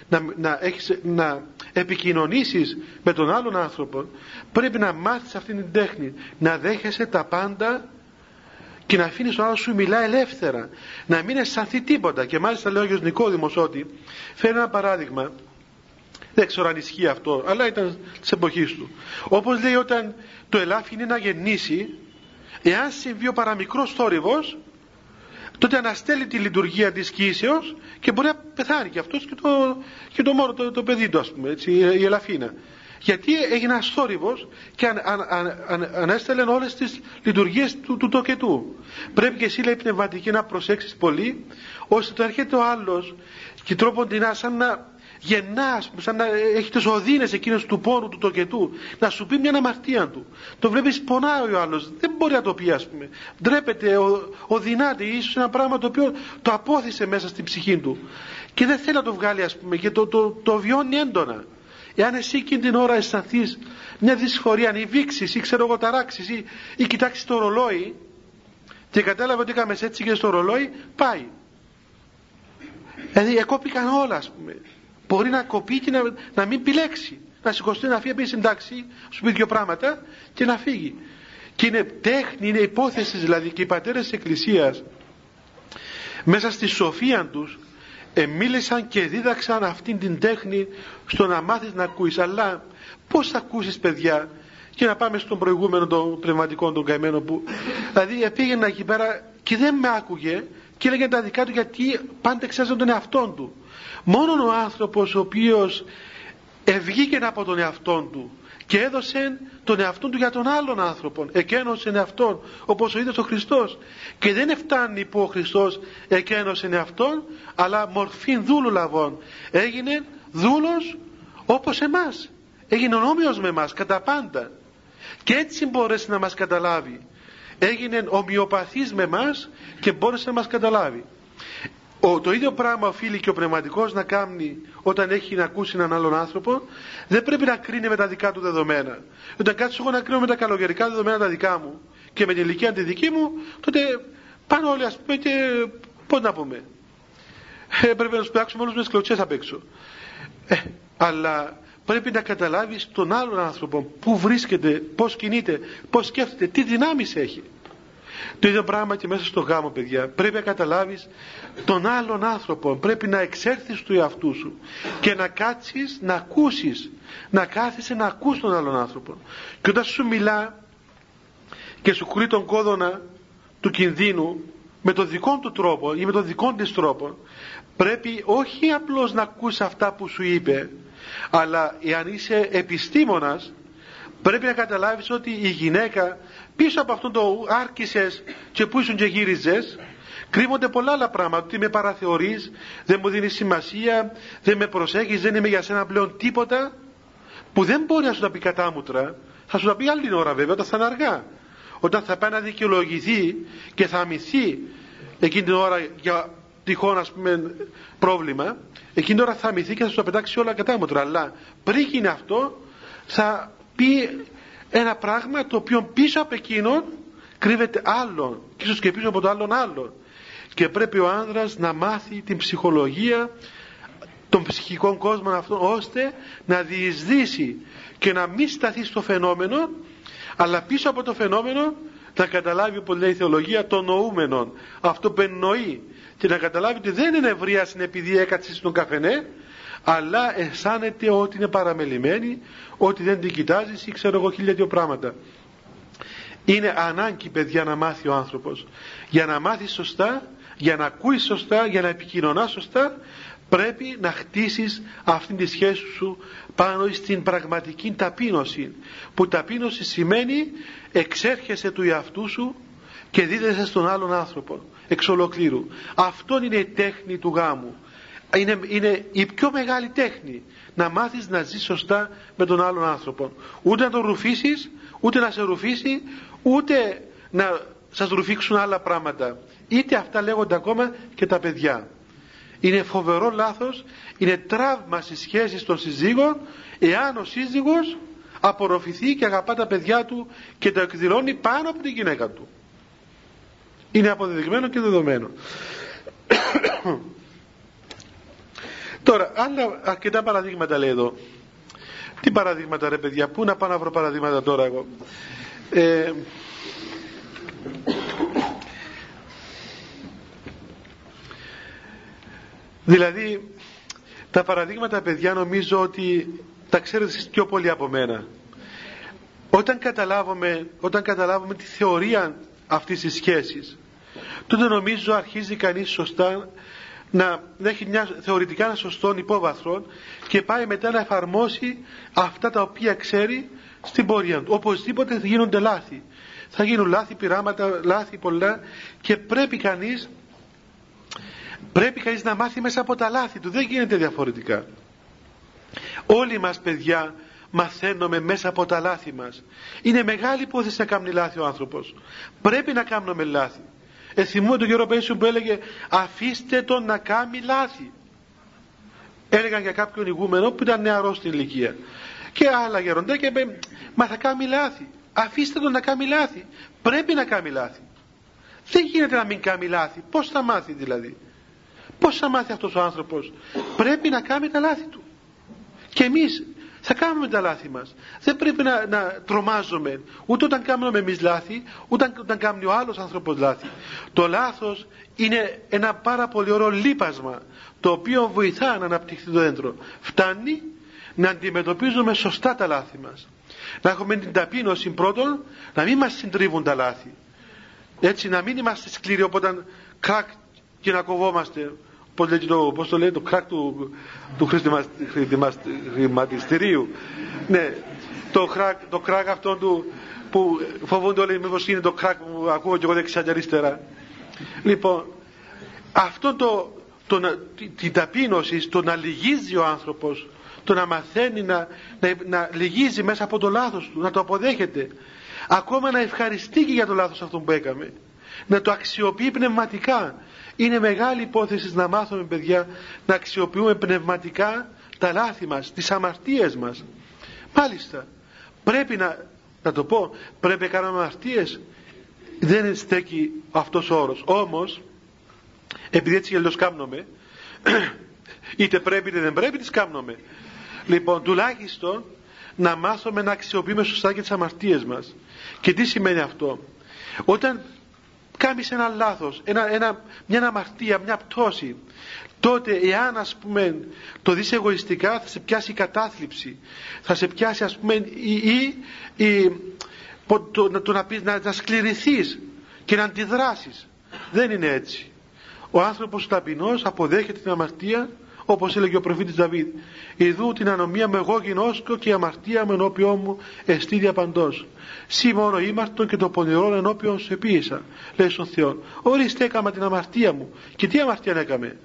να, να, έχεις, να επικοινωνήσεις με τον άλλον άνθρωπο πρέπει να μάθεις αυτήν την τέχνη. Να δέχεσαι τα πάντα και να αφήνεις τον άλλος σου μιλά ελεύθερα. Να μην αισθανθεί τίποτα. Και μάλιστα λέει ο Άγιος Νικόδημος ότι φέρει ένα παράδειγμα. Δεν ξέρω αν ισχύει αυτό αλλά ήταν της εποχής του. Όπως λέει όταν το ελάφι είναι να γεννήσει εάν συμβεί ο παραμικρός θόρυβος τότε αναστέλει τη λειτουργία της κοίησεως και μπορεί να πεθάνει και αυτός και το, και το μόνο το, το παιδί του ας πούμε έτσι, η ελαφίνα. Γιατί έγινε ένας θόρυβος και αν, αν, αν, ανέστελεν όλες τις λειτουργίες του, του τοκετού. Πρέπει και εσύ λέει πνευματική να προσέξεις πολύ ώστε το έρχεται ο άλλος και τρόπον την σαν να γεννάς, σαν να έχει τις οδύνες εκείνες του πόνου, του τοκετού, να σου πει μια αμαρτία του. Το βλέπεις, πονάει ο άλλος, δεν μπορεί να το πει, ας πούμε. Ντρέπεται, ο, οδυνάται, ίσως ένα πράγμα το οποίο το απόθυσε μέσα στην ψυχή του. Και δεν θέλει να το βγάλει, ας πούμε, και το, το, το, βιώνει έντονα. Εάν εσύ εκείνη την ώρα αισθανθείς μια δυσφορία, αν βήξεις ή ξέρω εγώ ταράξεις ή, ή κοιτάξεις το ρολόι και κατάλαβες ότι έκαμες έτσι και στο ρολόι, πάει. Δηλαδή εκόπηκαν όλα, ας πούμε μπορεί να κοπεί και να, να μην επιλέξει. Να σηκωστεί να φύγει, να πει συντάξει, σου πει δύο πράγματα και να φύγει. Και είναι τέχνη, είναι υπόθεση δηλαδή και οι πατέρες της Εκκλησίας μέσα στη σοφία τους μίλησαν και δίδαξαν αυτήν την τέχνη στο να μάθεις να ακούεις αλλά πως θα ακούσεις παιδιά και να πάμε στον προηγούμενο των πνευματικών των καημένων που δηλαδή πήγαινε εκεί πέρα και δεν με άκουγε και έλεγε τα δικά του γιατί πάντα εξάζαν τον εαυτό του. Μόνο ο άνθρωπος ο οποίος ευγήκε από τον εαυτό του και έδωσε τον εαυτό του για τον άλλον άνθρωπο εκένωσε εαυτόν όπως ο ίδιος ο Χριστός. Και δεν φτάνει που ο Χριστός εκένωσε εαυτόν αλλά μορφή δούλου λαβών. Έγινε δούλος όπως εμάς. Έγινε όμοιος με εμάς κατά πάντα. Και έτσι μπόρεσε να μας καταλάβει έγινε ομοιοπαθής με εμάς και μπόρεσε να μας καταλάβει ο, το ίδιο πράγμα οφείλει και ο πνευματικός να κάνει όταν έχει να ακούσει έναν άλλον άνθρωπο, δεν πρέπει να κρίνει με τα δικά του δεδομένα. Όταν κάτσω εγώ να κρίνω με τα καλογερικά δεδομένα τα δικά μου και με την ηλικία τη δική μου, τότε πάνε όλοι ας πούμε και πώς να πούμε. Ε, πρέπει να σπουδάξουμε όλους με τι κλωτσέ απ' έξω. Ε, αλλά πρέπει να καταλάβεις τον άλλον άνθρωπο πού βρίσκεται, πώς κινείται, πώς σκέφτεται, τι δυνάμεις έχει. Το ίδιο πράγμα και μέσα στο γάμο, παιδιά. Πρέπει να καταλάβεις τον άλλον άνθρωπο. Πρέπει να εξέρθεις του εαυτού σου και να κάτσεις να ακούσεις. Να κάθεσαι να ακούς τον άλλον άνθρωπο. Και όταν σου μιλά και σου κρύει τον κόδωνα του κινδύνου με τον δικό του τρόπο ή με τον δικό της τρόπο πρέπει όχι απλώς να ακούς αυτά που σου είπε αλλά εάν είσαι επιστήμονας πρέπει να καταλάβεις ότι η γυναίκα πίσω από αυτό το άρχισες και που ήσουν και γύριζες κρύβονται πολλά άλλα πράγματα. Ότι με παραθεωρείς δεν μου δίνεις σημασία δεν με προσέχεις δεν είμαι για σένα πλέον τίποτα που δεν μπορεί να σου τα πει κατάμουτρα θα σου τα πει άλλη ώρα βέβαια όταν θα είναι αργά. Όταν θα πάει να δικαιολογηθεί και θα αμυθεί εκείνη την ώρα για τυχόν ας πούμε πρόβλημα εκείνη την ώρα θα αμυθεί και θα σου τα πετάξει όλα κατάμουτρα αλλά πριν γίνει αυτό θα πει ένα πράγμα το οποίο πίσω από εκείνον κρύβεται άλλον και ίσως και πίσω από το άλλον άλλον. Και πρέπει ο άνδρας να μάθει την ψυχολογία των ψυχικών κόσμων αυτών ώστε να διεισδύσει και να μην σταθεί στο φαινόμενο αλλά πίσω από το φαινόμενο να καταλάβει όπως λέει η θεολογία το νοούμενο αυτό που εννοεί και να καταλάβει ότι δεν είναι ευρεία επειδή έκατσε στον καφενέ αλλά αισθάνεται ότι είναι παραμελημένη ότι δεν την κοιτάζει ή ξέρω εγώ χίλια δύο πράγματα. Είναι ανάγκη παιδιά να μάθει ο άνθρωπος. Για να μάθει σωστά για να ακούει σωστά για να επικοινωνά σωστά πρέπει να χτίσεις αυτήν τη σχέση σου πάνω στην πραγματική ταπείνωση που ταπείνωση σημαίνει εξέρχεσαι του εαυτού σου και δίδεσαι στον άλλον άνθρωπο εξ ολοκλήρου. Αυτό είναι η τέχνη του γάμου. Είναι, είναι η πιο μεγάλη τέχνη. Να μάθεις να ζεις σωστά με τον άλλον άνθρωπο. Ούτε να τον ρουφήσεις ούτε να σε ρουφήσει ούτε να σας ρουφήξουν άλλα πράγματα. Είτε αυτά λέγονται ακόμα και τα παιδιά. Είναι φοβερό λάθος είναι τραύμα στις σχέσεις των συζύγων εάν ο σύζυγος απορροφηθεί και αγαπά τα παιδιά του και τα εκδηλώνει πάνω από τη γυναίκα του είναι αποδεδειγμένο και δεδομένο. Τώρα άλλα αρκετά παραδείγματα λέει εδώ. Τι παραδείγματα ρε παιδιά πού να πάω να βρω παραδείγματα τώρα εγώ; Ε, δηλαδή τα παραδείγματα παιδιά νομίζω ότι τα ξέρετε εσείς πιο πολύ από μένα. Όταν καταλάβουμε, όταν καταλάβουμε τη θεωρία αυτής της σχέσης τότε νομίζω αρχίζει κανείς σωστά να έχει μια θεωρητικά ένα σωστό υπόβαθρο και πάει μετά να εφαρμόσει αυτά τα οποία ξέρει στην πορεία του. Οπωσδήποτε θα γίνονται λάθη. Θα γίνουν λάθη, πειράματα, λάθη πολλά και πρέπει κανείς πρέπει κανείς να μάθει μέσα από τα λάθη του. Δεν γίνεται διαφορετικά. Όλοι μας παιδιά μαθαίνουμε μέσα από τα λάθη μας. Είναι μεγάλη υπόθεση να κάνει λάθη ο άνθρωπος. Πρέπει να κάνουμε λάθη. Εθιμούμε τον κύριο Πέσιο που έλεγε αφήστε τον να κάνει λάθη. Έλεγαν για κάποιον ηγούμενο που ήταν νεαρός στην ηλικία. Και άλλα γεροντέ και είπε μα θα κάνει λάθη. Αφήστε τον να κάνει λάθη. Πρέπει να κάνει λάθη. Δεν γίνεται να μην κάνει λάθη. Πώς θα μάθει δηλαδή. Πώς θα μάθει αυτός ο άνθρωπος. Πρέπει να κάνει τα λάθη του. Και εμείς θα κάνουμε τα λάθη μας. Δεν πρέπει να, να τρομάζουμε ούτε όταν κάνουμε εμείς λάθη, ούτε όταν κάνει ο άλλος άνθρωπος λάθη. Το λάθος είναι ένα πάρα πολύ ωραίο λίπασμα το οποίο βοηθά να αναπτυχθεί το δέντρο. Φτάνει να αντιμετωπίζουμε σωστά τα λάθη μας. Να έχουμε την ταπείνωση πρώτον, να μην μας συντρίβουν τα λάθη. Έτσι να μην είμαστε σκληροί οπότε κρακ και να κοβόμαστε πώς, λέει το, πώς το λέει το κράκ του, του χρηματιστηρίου. Ναι το κράκ, το κράκ αυτό του που φοβούνται όλοι μήπως είναι το κράκ που ακούω και εγώ δεξιά και αριστερά. Λοιπόν αυτό το, το, το την ταπείνωση το να λυγίζει ο άνθρωπος το να μαθαίνει να, να, να λυγίζει μέσα από το λάθος του να το αποδέχεται ακόμα να ευχαριστεί και για το λάθος αυτό που έκαμε να το αξιοποιεί πνευματικά είναι μεγάλη υπόθεση να μάθουμε παιδιά να αξιοποιούμε πνευματικά τα λάθη μας, τις αμαρτίες μας. Μάλιστα, πρέπει να, να το πω, πρέπει να κάνουμε αμαρτίες. Δεν στέκει αυτός ο όρος. Όμως, επειδή έτσι αλλιώς κάμνομαι, είτε πρέπει είτε δεν πρέπει τις κάμνομαι. Λοιπόν, τουλάχιστον να μάθουμε να αξιοποιούμε σωστά και τις αμαρτίες μας. Και τι σημαίνει αυτό; Όταν κάνεις ένα λάθος, ένα, ένα, μια αμαρτία, μια πτώση, τότε εάν ας πούμε το δεις εγωιστικά θα σε πιάσει η κατάθλιψη, θα σε πιάσει ας πούμε ή, ή, ή το, να, το, να, να, να σκληρηθείς και να αντιδράσεις. Δεν είναι έτσι. Ο άνθρωπος ταπεινός αποδέχεται την αμαρτία όπως έλεγε ο προφήτης Δαβίδ «Ιδού την ανομία με εγώ γινώσκω και η αμαρτία με ενώπιό μου εστί διαπαντός. Σύ μόνο ήμαρτον και το πονηρό ενώπιον σε πίεσα» λέει στον Θεό. «Ορίστε έκαμα την αμαρτία μου». Και τι αμαρτία έκαμε;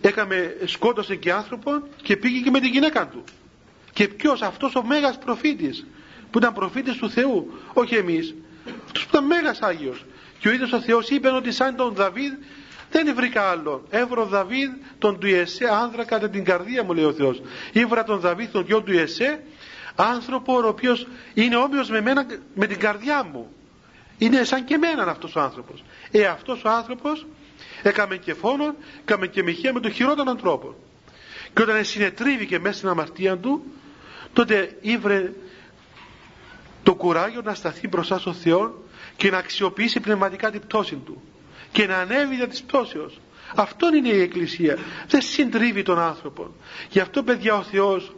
Έκαμε, σκότωσε και άνθρωπο και πήγε και με την γυναίκα του. Και ποιος; Αυτός ο μέγας προφήτης που ήταν προφήτης του Θεού, όχι εμείς, αυτός που ήταν μέγας Άγιος. Και ο ίδιος ο Θεός είπε ότι σαν τον Δαβίδ δεν βρήκα άλλον. Έβρω Δαβίδ τον του Ιεσέ άνδρα κατά την καρδία μου λέει ο Θεός. Ήβρα τον Δαβίδ τον γιο του Ιεσέ άνθρωπο ο οποίος είναι όμοιος με μένα με την καρδιά μου. Είναι σαν και εμένα αυτός ο άνθρωπος. Ε αυτός ο άνθρωπος έκαμε και φόνο, έκαμε και μοιχεία με τον χειρότερο τρόπο. Και όταν συνετρίβηκε μέσα στην αμαρτία του τότε ήβρε το κουράγιο να σταθεί μπροστά στον Θεό και να αξιοποιήσει πνευματικά την πτώση του και να ανέβει για της πτώσεως. Αυτό είναι η Εκκλησία. Δεν συντρίβει τον άνθρωπο. Γι' αυτό παιδιά ο Θεός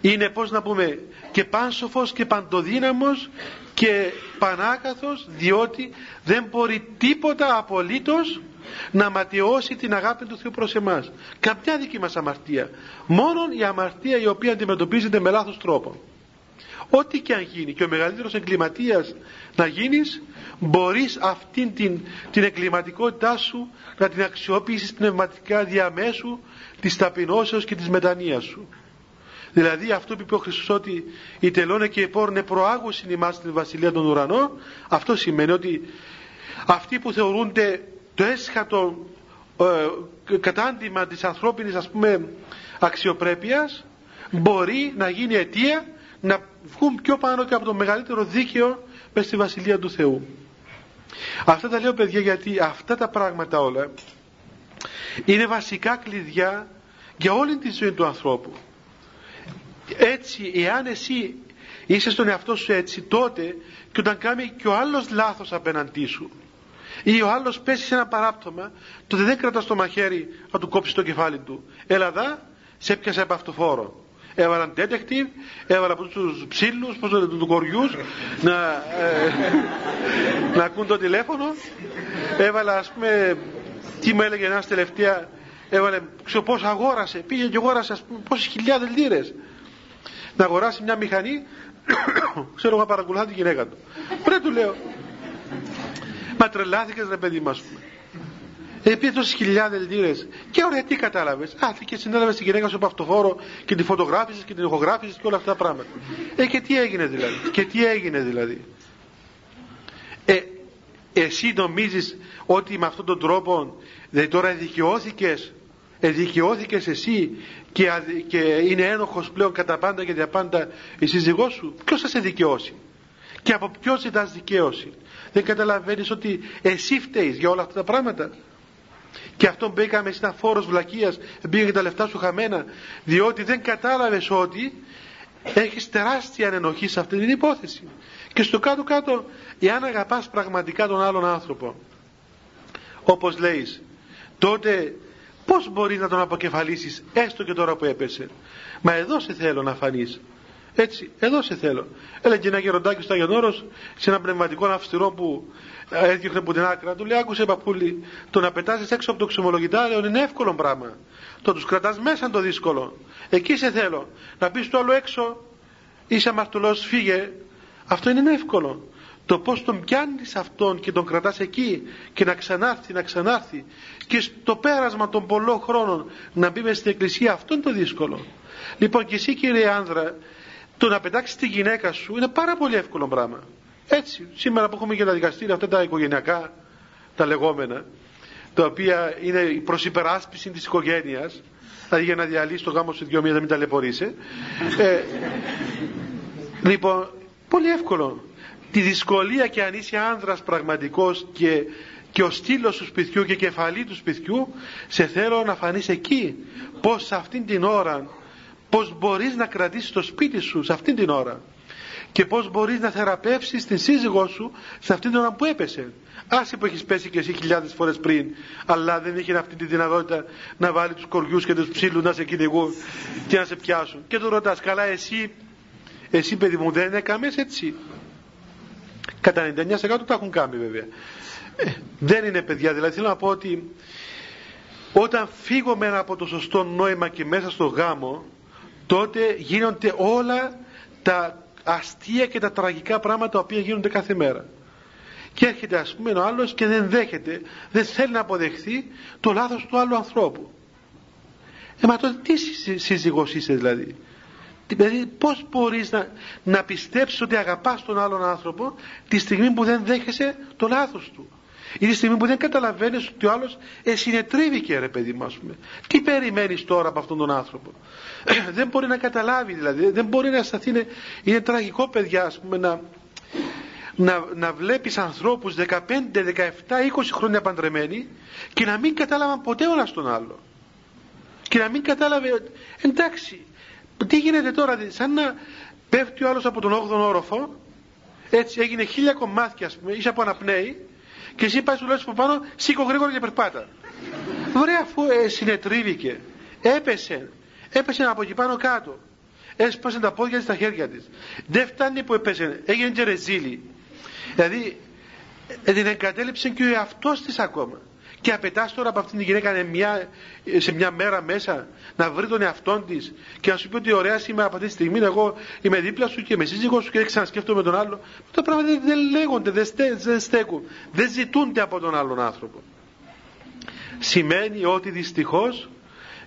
είναι πώς να πούμε και πάνσοφος και παντοδύναμος και πανάκαθος διότι δεν μπορεί τίποτα απολύτως να ματιώσει την αγάπη του Θεού προς εμάς. Καμιά δική μας αμαρτία. Μόνο η αμαρτία η οποία αντιμετωπίζεται με λάθος τρόπο. ό,τι και αν γίνει και ο μεγαλύτερος εγκληματίας να γίνεις μπορείς αυτήν την, την εγκληματικότητά σου να την αξιοποιήσεις πνευματικά διαμέσου της ταπεινώσεως και της μετανοίας σου δηλαδή αυτό που είπε ο Χριστός ότι η τελώνε και η πόρνε προάγουσιν ημάς στην βασιλεία των ουρανών αυτό σημαίνει ότι αυτοί που θεωρούνται το έσχατο ε, κατάντημα της ανθρώπινης ας πούμε αξιοπρέπειας μπορεί να γίνει αιτία να βγουν πιο πάνω και από το μεγαλύτερο δίκαιο μες στη Βασιλεία του Θεού. Αυτά τα λέω παιδιά γιατί αυτά τα πράγματα όλα είναι βασικά κλειδιά για όλη τη ζωή του ανθρώπου. Έτσι, εάν εσύ είσαι στον εαυτό σου έτσι, τότε και όταν κάνει και ο άλλος λάθος απέναντί σου ή ο άλλος πέσει σε ένα παράπτωμα, τότε δεν κρατάς το μαχαίρι να του κόψεις το κεφάλι του. Έλα δά, σε έπιασε από αυτοφόρο έβαλαν detective, έβαλαν από τους ψήλους, πώς το του κοριούς, να, ε, να ακούν το τηλέφωνο. Έβαλα, ας πούμε, τι μου έλεγε ένας τελευταία, έβαλε, ξέρω πώς αγόρασε, πήγε και αγόρασε, ας πούμε, πόσες χιλιάδες λίρες. Να αγοράσει μια μηχανή, ξέρω εγώ παρακολουθά τη γυναίκα του. Πρέπει του λέω, μα τρελάθηκες ρε παιδί μας, πούμε. Επί τόσες χιλιάδες λίρες. Και ωραία, τι κατάλαβες. Α, και συνέλαβες τη γυναίκα σου από αυτοφόρο και τη φωτογράφησες και την ηχογράφησες και όλα αυτά τα πράγματα. Ε, και τι έγινε δηλαδή. Και τι έγινε δηλαδή. Ε, εσύ νομίζεις ότι με αυτόν τον τρόπο δηλαδή τώρα δικαιώθηκε εδικαιώθηκες εσύ και, και είναι ένοχος πλέον κατά πάντα και για πάντα η σύζυγός σου; Ποιος θα σε δικαιώσει; Και από ποιος ζητάς δικαίωση; Δεν καταλαβαίνεις ότι εσύ φταίεις για όλα αυτά τα πράγματα; Και αυτό που μπήκαμε ήταν φόρος βλακείας πήγε τα λεφτά σου χαμένα διότι δεν κατάλαβες ότι έχεις τεράστια ανενοχή σε αυτή την υπόθεση. Και στο κάτω κάτω εάν αγαπάς πραγματικά τον άλλον άνθρωπο όπως λέεις τότε πως μπορείς να τον αποκεφαλίσεις έστω και τώρα που έπεσε. Μα εδώ σε θέλω να φανείς. Έτσι, εδώ σε θέλω. Έλεγε ένα γεροντάκι στο Αγιονόρος σε ένα πνευματικό αυστηρό που έδιωχνε από την άκρα του λέει άκουσε παππούλη το να πετάσεις έξω από το ξεμολογητάριο είναι εύκολο πράγμα. Το τους κρατάς μέσα είναι το δύσκολο. Εκεί σε θέλω. Να πεις το άλλο έξω είσαι αμαρτωλός φύγε αυτό είναι εύκολο. Το πως τον πιάνεις αυτόν και τον κρατάς εκεί και να ξανάρθει, να ξανάρθει και στο πέρασμα των πολλών χρόνων να μπει μέσα στην εκκλησία αυτό είναι το δύσκολο. Λοιπόν και εσύ κύριε άνδρα το να πετάξεις τη γυναίκα σου είναι πάρα πολύ εύκολο πράγμα έτσι, σήμερα που έχουμε και τα δικαστήρια αυτά τα οικογενειακά, τα λεγόμενα, τα οποία είναι η προσυπεράσπιση της οικογένειας, δηλαδή για να διαλύσει το γάμο σε δυο μήνες να μην ταλαιπωρείσαι. Ε, λοιπόν, πολύ εύκολο. Τη δυσκολία και αν είσαι άνδρας πραγματικός και, και ο στήλος του σπιτιού και κεφαλή του σπιτιού, σε θέλω να φανείς εκεί. Πώς σε αυτήν την ώρα, πώς μπορείς να κρατήσεις το σπίτι σου σε αυτήν την ώρα και πώς μπορείς να θεραπεύσεις την σύζυγό σου σε αυτήν την ώρα που έπεσε. Άσε που έχεις πέσει και εσύ χιλιάδες φορές πριν, αλλά δεν είχε αυτή τη δυνατότητα να βάλει τους κοριούς και τους ψήλους να σε κυνηγούν και να σε πιάσουν. Και του ρωτάς, καλά εσύ, εσύ παιδί μου δεν έκαμες έτσι; Κατά 99% τα έχουν κάνει βέβαια. Ε, δεν είναι παιδιά, δηλαδή θέλω να πω ότι όταν φύγουμε από το σωστό νόημα και μέσα στο γάμο, τότε γίνονται όλα τα αστεία και τα τραγικά πράγματα τα οποία γίνονται κάθε μέρα. Και έρχεται ας πούμε ο άλλος και δεν δέχεται, δεν θέλει να αποδεχθεί το λάθος του άλλου ανθρώπου. Ε, μα τότε τι σύζυγος είσαι δηλαδή; Δηλαδή πώς μπορείς να, να πιστέψεις ότι αγαπάς τον άλλον άνθρωπο τη στιγμή που δεν δέχεσαι το λάθος του; Ή τη στιγμή που δεν καταλαβαίνεις ότι ο άλλος εσυνετρίβηκε ρε παιδί μου πούμε. Τι περιμένεις τώρα από αυτόν τον άνθρωπο; δεν μπορεί να καταλάβει δηλαδή. Δεν μπορεί να σταθεί. Είναι, είναι τραγικό παιδιά ας πούμε να, να, να βλέπεις ανθρώπους 15, 17, 20 χρόνια παντρεμένοι και να μην κατάλαβαν ποτέ ο τον άλλο. Και να μην κατάλαβε εντάξει τι γίνεται τώρα σαν να πέφτει ο άλλος από τον 8ο όροφο έτσι έγινε χίλια κομμάτια ας πούμε είσαι από αναπνέει και εσύ πάει σου λέω από πάνω, σήκω γρήγορα και περπάτα. Ωραία, αφού ε, συνετρίβηκε, έπεσε, έπεσε από εκεί πάνω κάτω. Έσπασε τα πόδια της στα χέρια της. Δεν φτάνει που έπεσε, έγινε και ρεζίλη. Δηλαδή, ε, την εγκατέλειψε και ο εαυτός της ακόμα. Και απαιτάς τώρα από αυτήν την γυναίκα μια, σε μια μέρα μέσα να βρει τον εαυτό της και να σου πει ότι ωραία σήμερα από αυτή τη στιγμή εγώ είμαι δίπλα σου και με σύζυγό σου και δεν ξανασκέφτομαι τον άλλο. Τα πράγματα δεν λέγονται, δεν, στε, δεν στέκουν, δεν ζητούνται από τον άλλον άνθρωπο. Σημαίνει ότι δυστυχώς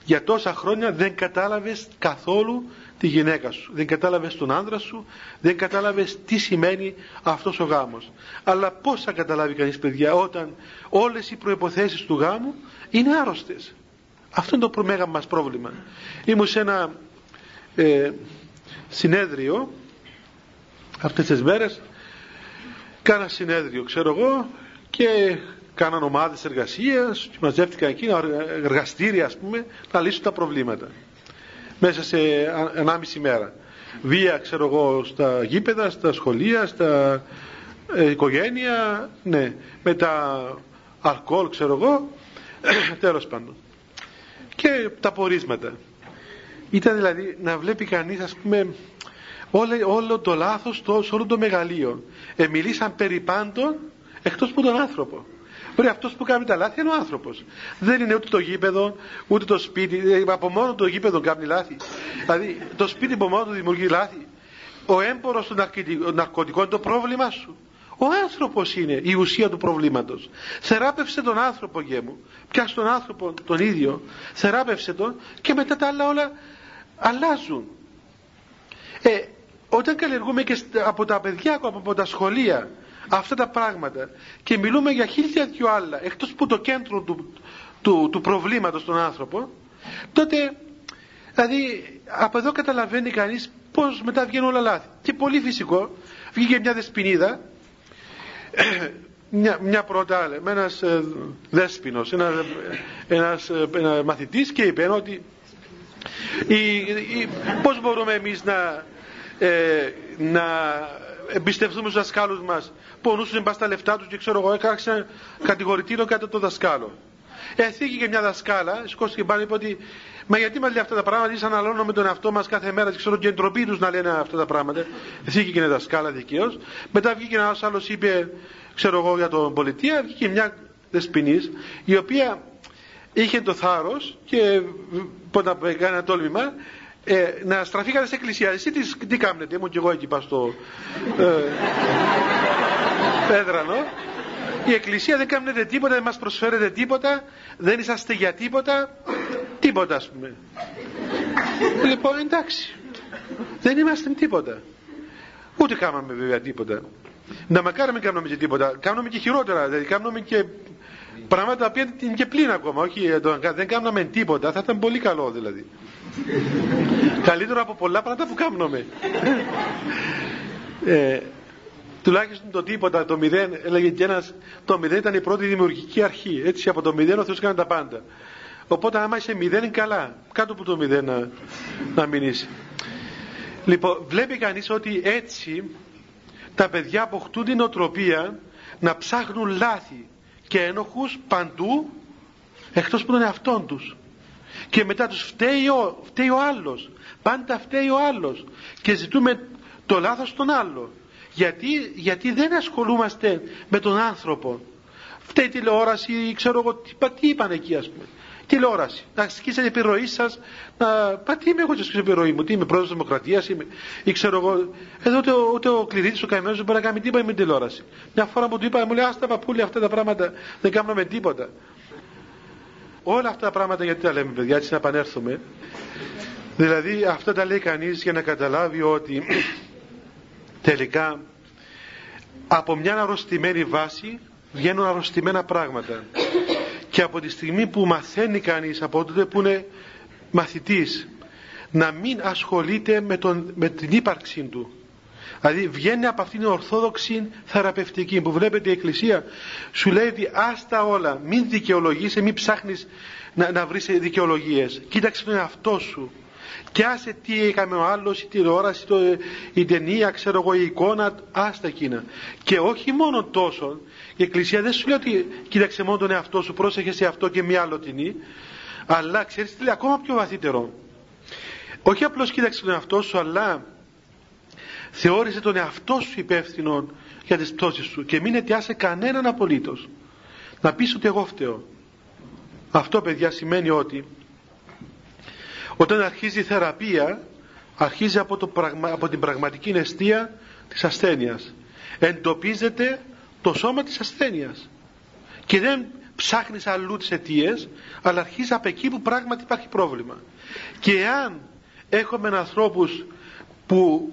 για τόσα χρόνια δεν κατάλαβες καθόλου τη γυναίκα σου, δεν κατάλαβες τον άντρα σου, δεν κατάλαβες τι σημαίνει αυτός ο γάμος. Αλλά πώς θα καταλάβει κανείς παιδιά όταν όλες οι προϋποθέσεις του γάμου είναι άρρωστες. Αυτό είναι το μέγα μας πρόβλημα. Ήμουν σε ένα ε, συνέδριο αυτές τις μέρες κάνα συνέδριο ξέρω εγώ και κάναν ομάδες εργασίας και μαζεύτηκαν εκεί εργαστήρια ας πούμε να λύσουν τα προβλήματα μέσα σε 1,5 μέρα. Βία ξέρω εγώ στα γήπεδα, στα σχολεία στα ε, οικογένεια ναι, με τα αλκοόλ ξέρω εγώ τέλος πάντων. Και τα πορίσματα. Ήταν δηλαδή να βλέπει κανείς ας πούμε όλο, όλο το λάθος το, σε όλο το μεγαλείο. Ε, μιλήσαν περί πάντων εκτός που τον άνθρωπο Μπορεί αυτός που κάνει τα λάθη είναι ο άνθρωπος. Δεν είναι ούτε το γήπεδο, ούτε το σπίτι. Ε, από μόνο το γήπεδο κάνει λάθη. Δηλαδή το σπίτι από μόνο του δημιουργεί λάθη. Ο έμπορος των ναρκωτικών είναι το πρόβλημά σου. Ο άνθρωπος είναι η ουσία του προβλήματος. Θεράπευσε τον άνθρωπο, γε μου. Πιάσε τον άνθρωπο τον ίδιο. Θεράπευσε τον και μετά τα άλλα όλα αλλάζουν. Ε, όταν καλλιεργούμε και από τα παιδιά, από τα σχολεία, αυτά τα πράγματα. Και μιλούμε για χίλια δυο άλλα εκτός που το κέντρο του, του, του προβλήματος στον άνθρωπο τότε δηλαδή από εδώ καταλαβαίνει κανείς πως μετά βγαίνουν όλα λάθη. Και πολύ φυσικό βγήκε μια δεσποινίδα μια, μια πρώτα με ένας ε, δέσποινος ένας, ένας ε, μαθητής και είπε ότι η, η, πώς μπορούμε εμείς να, ε, να εμπιστευτούμε στους δασκάλους μας πονούσαν μπα στα λεφτά τους και ξέρω εγώ, έκαξαν κατηγορητήριο κατά το δασκάλο. Εθήκε και μια δασκάλα, σηκώστηκε πάνω είπε ότι Μα γιατί μας λέει αυτά τα πράγματα, ήσαν αναλώνουμε τον εαυτό μας κάθε μέρα και ξέρω και εντροπή τους να λένε αυτά τα πράγματα. Εθήκε και μια δασκάλα δικαίως. Μετά βγήκε ένας άλλος είπε, ξέρω εγώ για τον πολιτεία, βγήκε μια δεσποινής η οποία είχε το θάρρος και όταν έκανε ένα τόλμημα ε, να στραφεί κατά στην εκκλησία. Εσύ τις, τι κάνετε, ήμουν και εγώ εκεί πα στο ε, πέδρανο. Η εκκλησία δεν κάνετε τίποτα, δεν μας προσφέρετε τίποτα, δεν είσαστε για τίποτα, τίποτα ας πούμε. Λοιπόν εντάξει, δεν είμαστε τίποτα. Ούτε κάναμε βέβαια τίποτα. Να μακάρι μην κάνουμε και τίποτα. Κάνουμε και χειρότερα. Δηλαδή κάνουμε και πράγματα που είναι και πλήν ακόμα. Όχι, δεν κάνουμε τίποτα. Θα ήταν πολύ καλό δηλαδή. Καλύτερο από πολλά πράγματα που κάνουμε. ε, τουλάχιστον το τίποτα, το μηδέν, έλεγε και ένας, το μηδέn ήταν η πρώτη δημιουργική αρχή. Έτσι από το μηδέν ο Θεός κάνει τα πάντα. Οπότε άμα είσαι μηδέν είναι καλά. Κάτω από το μηδέν να, να μην είσαι. Λοιπόν, βλέπει κανείς ότι έτσι τα παιδιά αποκτούν την οτροπία να ψάχνουν λάθη και ένοχους παντού εκτός που τον εαυτόν τους και μετά τους φταίει ο, φταίει ο άλλος πάντα φταίει ο άλλος και ζητούμε το λάθος στον άλλο γιατί, γιατί δεν ασχολούμαστε με τον άνθρωπο φταίει τηλεόραση ή ξέρω εγώ τι, τι είπαν εκεί ας πούμε τηλεόραση. Να ασκήσετε επιρροή σας. Να... Πα τι είμαι εγώ και επιρροή μου, τι είμαι πρόεδρος Δημοκρατίας, είμαι. ή ξέρω εγώ. Εδώ ούτε, ούτε ο κληρίτης ο καημένος δεν μπορεί να κάνει τίποτα με τηλεόραση. Μια φορά που του είπα, μου λέει Άστα παππούλια αυτά τα πράγματα δεν κάνουμε τίποτα. Όλα αυτά τα πράγματα γιατί τα λέμε, παιδιά, έτσι να επανέλθουμε. Δηλαδή, αυτά τα λέει κανείς για να καταλάβει ότι τελικά από μια αρρωστημένη βάση βγαίνουν αρρωστημένα πράγματα. Και από τη στιγμή που μαθαίνει κανείς από τότε που είναι μαθητής να μην ασχολείται με, τον, με την ύπαρξή του. Δηλαδή βγαίνει από αυτήν την ορθόδοξη θεραπευτική που βλέπετε η Εκκλησία σου λέει ότι άστα όλα μην δικαιολογείσαι μην ψάχνεις να, να βρεις δικαιολογίες. Κοίταξε τον εαυτό σου και άσε τι έκαμε ο άλλος η τηλεόραση το, η ταινία ξέρω εγώ η εικόνα άστα εκείνα και όχι μόνο τόσο η Εκκλησία δεν σου λέει ότι κοίταξε μόνο τον εαυτό σου, πρόσεχε σε αυτό και μία τινή, αλλά ξέρεις τι λέει ακόμα πιο βαθύτερο. Όχι απλώς κοίταξε τον εαυτό σου, αλλά θεώρησε τον εαυτό σου υπεύθυνο για τις πτώσεις σου και μην αιτιάσε κανέναν απολύτως. Να πεις ότι εγώ φταίω. Αυτό παιδιά σημαίνει ότι όταν αρχίζει η θεραπεία αρχίζει από, το από την πραγματική αιστεία της ασθένειας. Εντοπίζεται το σώμα της ασθένειας. Και δεν ψάχνεις αλλού τις αιτίες, αλλά αρχίζεις από εκεί που πράγματι υπάρχει πρόβλημα. Και αν έχουμε ανθρώπους που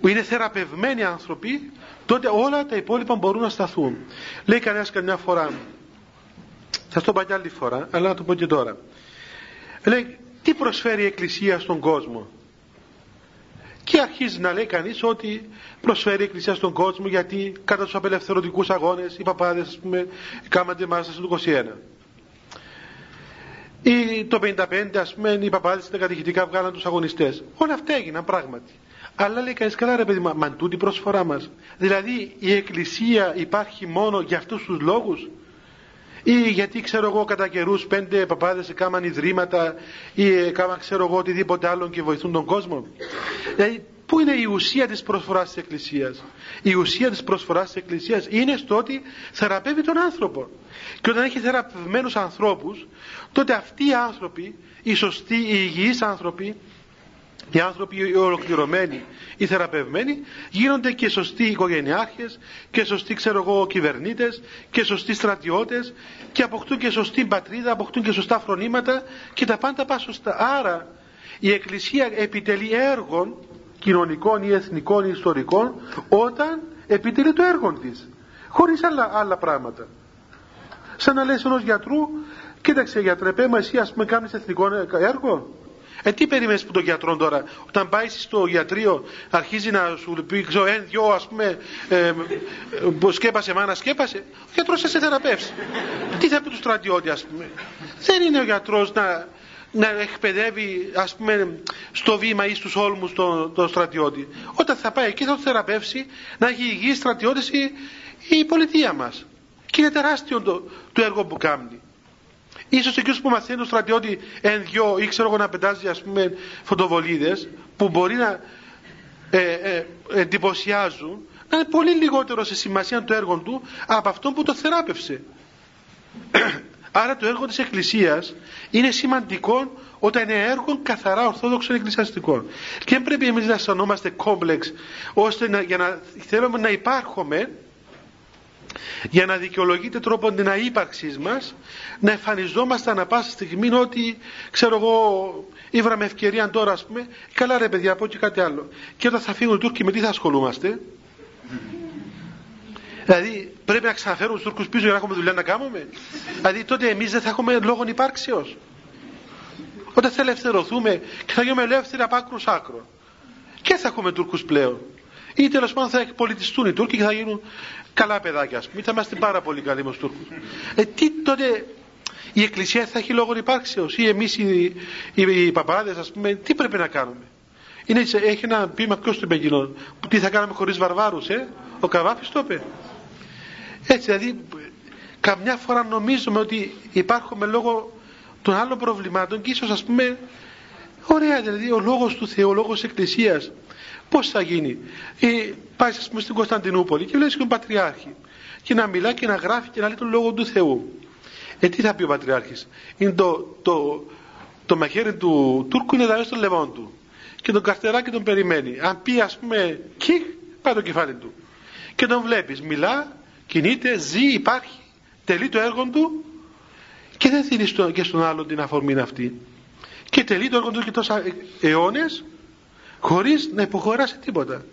είναι θεραπευμένοι άνθρωποι, τότε όλα τα υπόλοιπα μπορούν να σταθούν. Λέει κανένας καμιά φορά, θα το πω και άλλη φορά, αλλά να το πω και τώρα. Λέει, τι προσφέρει η Εκκλησία στον κόσμο; Και αρχίζει να λέει κανείς ότι προσφέρει η Εκκλησία στον κόσμο γιατί κατά τους απελευθερωτικούς αγώνες οι παπάδες ας πούμε κάμανται μάλιστα στο 21. Ή το 55 ας πούμε οι παπάδες στα κατηχητικά βγάλαν τους αγωνιστές. Όλα αυτά έγιναν πράγματι. Αλλά λέει κανείς καλά ρε παιδί μα, μα τούτη προσφορά μας. Δηλαδή η Εκκλησία υπάρχει μόνο για αυτούς τους λόγους; Ή γιατί ξέρω εγώ κατά καιρούς πέντε παπάδες κάμαν ιδρύματα ή κάμαν ξέρω εγώ οτιδήποτε άλλο και βοηθούν τον κόσμο. Δηλαδή πού είναι η ουσία της προσφοράς της Εκκλησίας; Η ουσία της προσφοράς της Εκκλησίας είναι στο ότι θεραπεύει τον άνθρωπο. Και όταν έχει θεραπευμένους ανθρώπους τότε αυτοί οι άνθρωποι, οι σωστοί, οι υγιείς άνθρωποι οι άνθρωποι οι ολοκληρωμένοι, οι θεραπευμένοι γίνονται και σωστοί οικογενειάρχες και σωστοί ξέρω εγώ κυβερνήτες και σωστοί στρατιώτες και αποκτούν και σωστή πατρίδα, αποκτούν και σωστά φρονήματα και τα πάντα πάνε σωστά. Άρα η Εκκλησία επιτελεί έργων κοινωνικών ή εθνικών ή ιστορικών όταν επιτελεί το έργο της χωρίς άλλα, άλλα πράγματα. Σαν να λες ενός γιατρού κοίταξε γιατρέ πέ εσύ ας πούμε κάνεις εθνικό έργο ε, τι περιμένεις που τον γιατρό τώρα, όταν πάει στο γιατρείο, αρχίζει να σου πει, ξέρω, ένα, δυο, ας πούμε, ε, που σκέπασε μάνα, σκέπασε, ο γιατρός θα σε θεραπεύσει. τι θα πει του στρατιώτη, ας πούμε; Δεν είναι ο γιατρός να, να εκπαιδεύει, ας πούμε, στο βήμα ή στους όλμους τον, τον στρατιώτη. Όταν θα πάει εκεί θα τον θεραπεύσει, να έχει υγιείς στρατιώτες η, η πολιτεία μας. Και είναι τεράστιο το, το έργο που κάνει. Ίσως εκείνος που μαθαίνει το στρατιώτη εν δυο ή ξέρω εγώ να πετάζει ας πούμε φωτοβολίδες που μπορεί να ε, ε, εντυπωσιάζουν να είναι πολύ λιγότερο σε σημασία το έργο του από αυτό που το θεράπευσε. Άρα το έργο της Εκκλησίας είναι σημαντικό όταν είναι έργο καθαρά ορθόδοξο εκκλησιαστικό. Και δεν πρέπει εμείς να αισθανόμαστε κόμπλεξ ώστε να, για να θέλουμε να υπάρχουμε για να δικαιολογείται τρόπον την αύπαρξή μας να εμφανιζόμαστε ανα πάσα στιγμή ότι ξέρω εγώ ήβραμε ευκαιρία τώρα ας πούμε καλά ρε παιδιά πω και κάτι άλλο και όταν θα φύγουν οι Τούρκοι με τι θα ασχολούμαστε; Δηλαδή πρέπει να ξαναφέρουμε τους Τούρκους πίσω για να έχουμε δουλειά να κάνουμε; Δηλαδή τότε εμείς δεν θα έχουμε λόγο υπάρξεως. Όταν θα ελευθερωθούμε και θα γίνουμε ελεύθεροι από άκρο άκρο και θα έχουμε Τούρκους πλέον ή τέλος πάντων θα εκπολιτιστούν οι Τούρκοι και θα γίνουν καλά παιδάκια, ας πούμε. Θα είμαστε πάρα πολύ καλοί με τους Τούρκους. Ε, τι τότε η Εκκλησία θα έχει λόγο υπάρξεω ή εμείς οι, οι, οι παπάδες, ας πούμε, τι πρέπει να κάνουμε; Είναι, έχει ένα πείμα, ποιος το είπε εκείνο, τι θα κάνουμε χωρίς βαρβάρους, ε; Ο Καβάφης το είπε. Έτσι, δηλαδή, καμιά φορά νομίζουμε ότι υπάρχουμε λόγω των άλλων προβλημάτων και ίσως ας πούμε, ωραία, δηλαδή ο λόγος του Θεού, ο λόγος της Εκκλησίας Πώς θα γίνει; Ε, πάει ας πούμε στην Κωνσταντινούπολη και βλέπεις τον Πατριάρχη και να μιλά και να γράφει και να λέει τον λόγο του Θεού. Ε, τι θα πει ο Πατριάρχης; Είναι το, το, το μαχαίρι του Τούρκου είναι δανείο στο λαιμό του. Και τον καρτεράκι τον περιμένει. Αν πει ας πούμε κι, πάει το κεφάλι του. Και τον βλέπεις. Μιλά, κινείται, ζει, υπάρχει, τελεί το έργο του και δεν δίνει στο, και στον άλλον την αφορμή αυτή. Και τελεί το έργο του και τόσα αιώνες χωρίς να υποχωράσει τίποτα.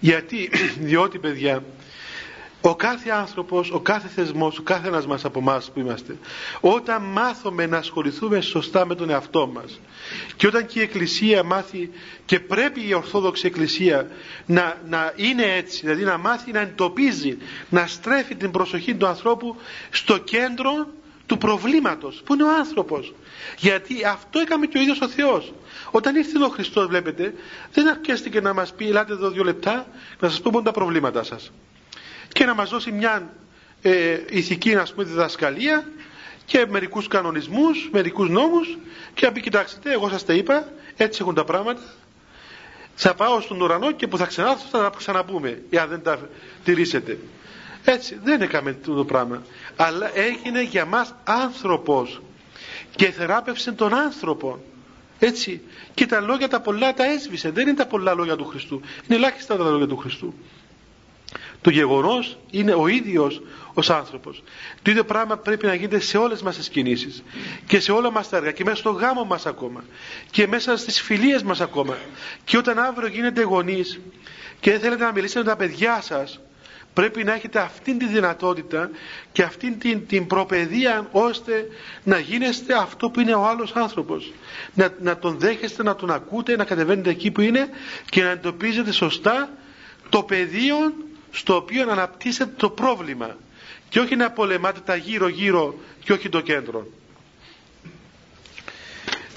Γιατί διότι παιδιά ο κάθε άνθρωπος, ο κάθε θεσμός, ο κάθε ένας μας από εμάς που είμαστε όταν μάθουμε να ασχοληθούμε σωστά με τον εαυτό μας και όταν και η Εκκλησία μάθει και πρέπει η Ορθόδοξη Εκκλησία να, να είναι έτσι δηλαδή να μάθει να εντοπίζει να στρέφει την προσοχή του ανθρώπου στο κέντρο του προβλήματος που είναι ο άνθρωπος. Γιατί αυτό έκαμε και ο ίδιος ο Θεός. Όταν ήρθε ο Χριστός βλέπετε δεν αρκέστηκε να μας πει ελάτε εδώ δύο λεπτά να σας πω τα προβλήματά σας και να μας δώσει μια ε, ηθική ας πούμε διδασκαλία και μερικούς κανονισμούς, μερικούς νόμους και να πει κοιτάξτε εγώ σας τα είπα έτσι έχουν τα πράγματα. Θα πάω στον ουρανό και που θα ξανάρθω θα τα ξαναπούμε εάν δεν τα τηρήσετε Έτσι δεν έκαμε το πράγμα. Αλλά έγινε για μας άνθρωπος και θεράπευσε τον άνθρωπο. Έτσι. Και τα λόγια τα πολλά τα έσβησε. Δεν είναι τα πολλά λόγια του Χριστού. Είναι ελάχιστα τα λόγια του Χριστού. Το γεγονός είναι ο ίδιος ως άνθρωπος. Το ίδιο πράγμα πρέπει να γίνεται σε όλες μας τις κινήσεις και σε όλα μας τα έργα και μέσα στο γάμο μας ακόμα και μέσα στις φιλίες μας ακόμα και όταν αύριο γίνετε γονείς και δεν θέλετε να μιλήσετε με τα παιδιά σας πρέπει να έχετε αυτήν τη δυνατότητα και αυτήν την, την προπαιδεία ώστε να γίνεστε αυτό που είναι ο άλλος άνθρωπος. Να, να τον δέχεστε, να τον ακούτε να κατεβαίνετε εκεί που είναι και να εντοπίζετε σωστά το πεδίο στο οποίο αναπτύσσεται το πρόβλημα. Και όχι να πολεμάτε τα γύρω γύρω και όχι το κέντρο.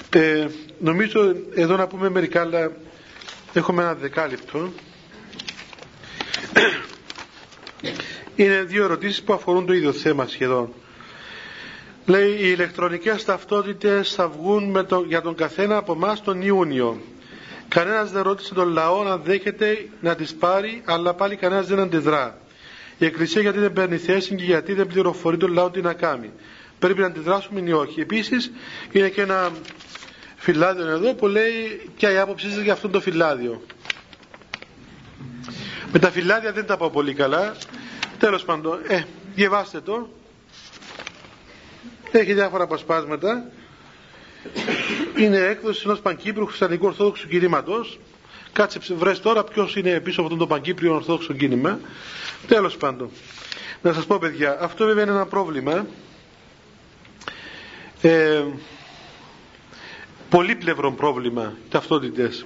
Ε, νομίζω εδώ να πούμε μερικά αλλά έχουμε ένα δεκάλεπτο είναι δύο ερωτήσεις που αφορούν το ίδιο θέμα σχεδόν λέει οι ηλεκτρονικές ταυτότητες θα βγουν με το, για τον καθένα από εμάς τον Ιούνιο κανένας δεν ρώτησε τον λαό να δέχεται να τις πάρει αλλά πάλι κανένας δεν αντιδρά η Εκκλησία γιατί δεν παίρνει θέση και γιατί δεν πληροφορεί τον λαό τι να κάνει. Πρέπει να αντιδράσουμε ή όχι. Επίσης είναι και ένα φυλάδιο εδώ που λέει ποια η άποψή σας για αυτό το φυλάδιο. Με τα φυλάδια δεν τα πάω πολύ καλά. Τέλος πάντων, ε, διαβάστε το. Έχει διάφορα αποσπάσματα. Είναι έκδοση ενός Πανκύπριου Χριστιανικού Ορθόδοξου κηρύματο. Κάτσε βρες τώρα ποιος είναι πίσω από αυτό το Πανκύπριο Ορθόδοξο κίνημα. Τέλος πάντων. Να σας πω παιδιά, αυτό βέβαια είναι ένα πρόβλημα. Ε, πολύπλευρο πρόβλημα, ταυτότητες.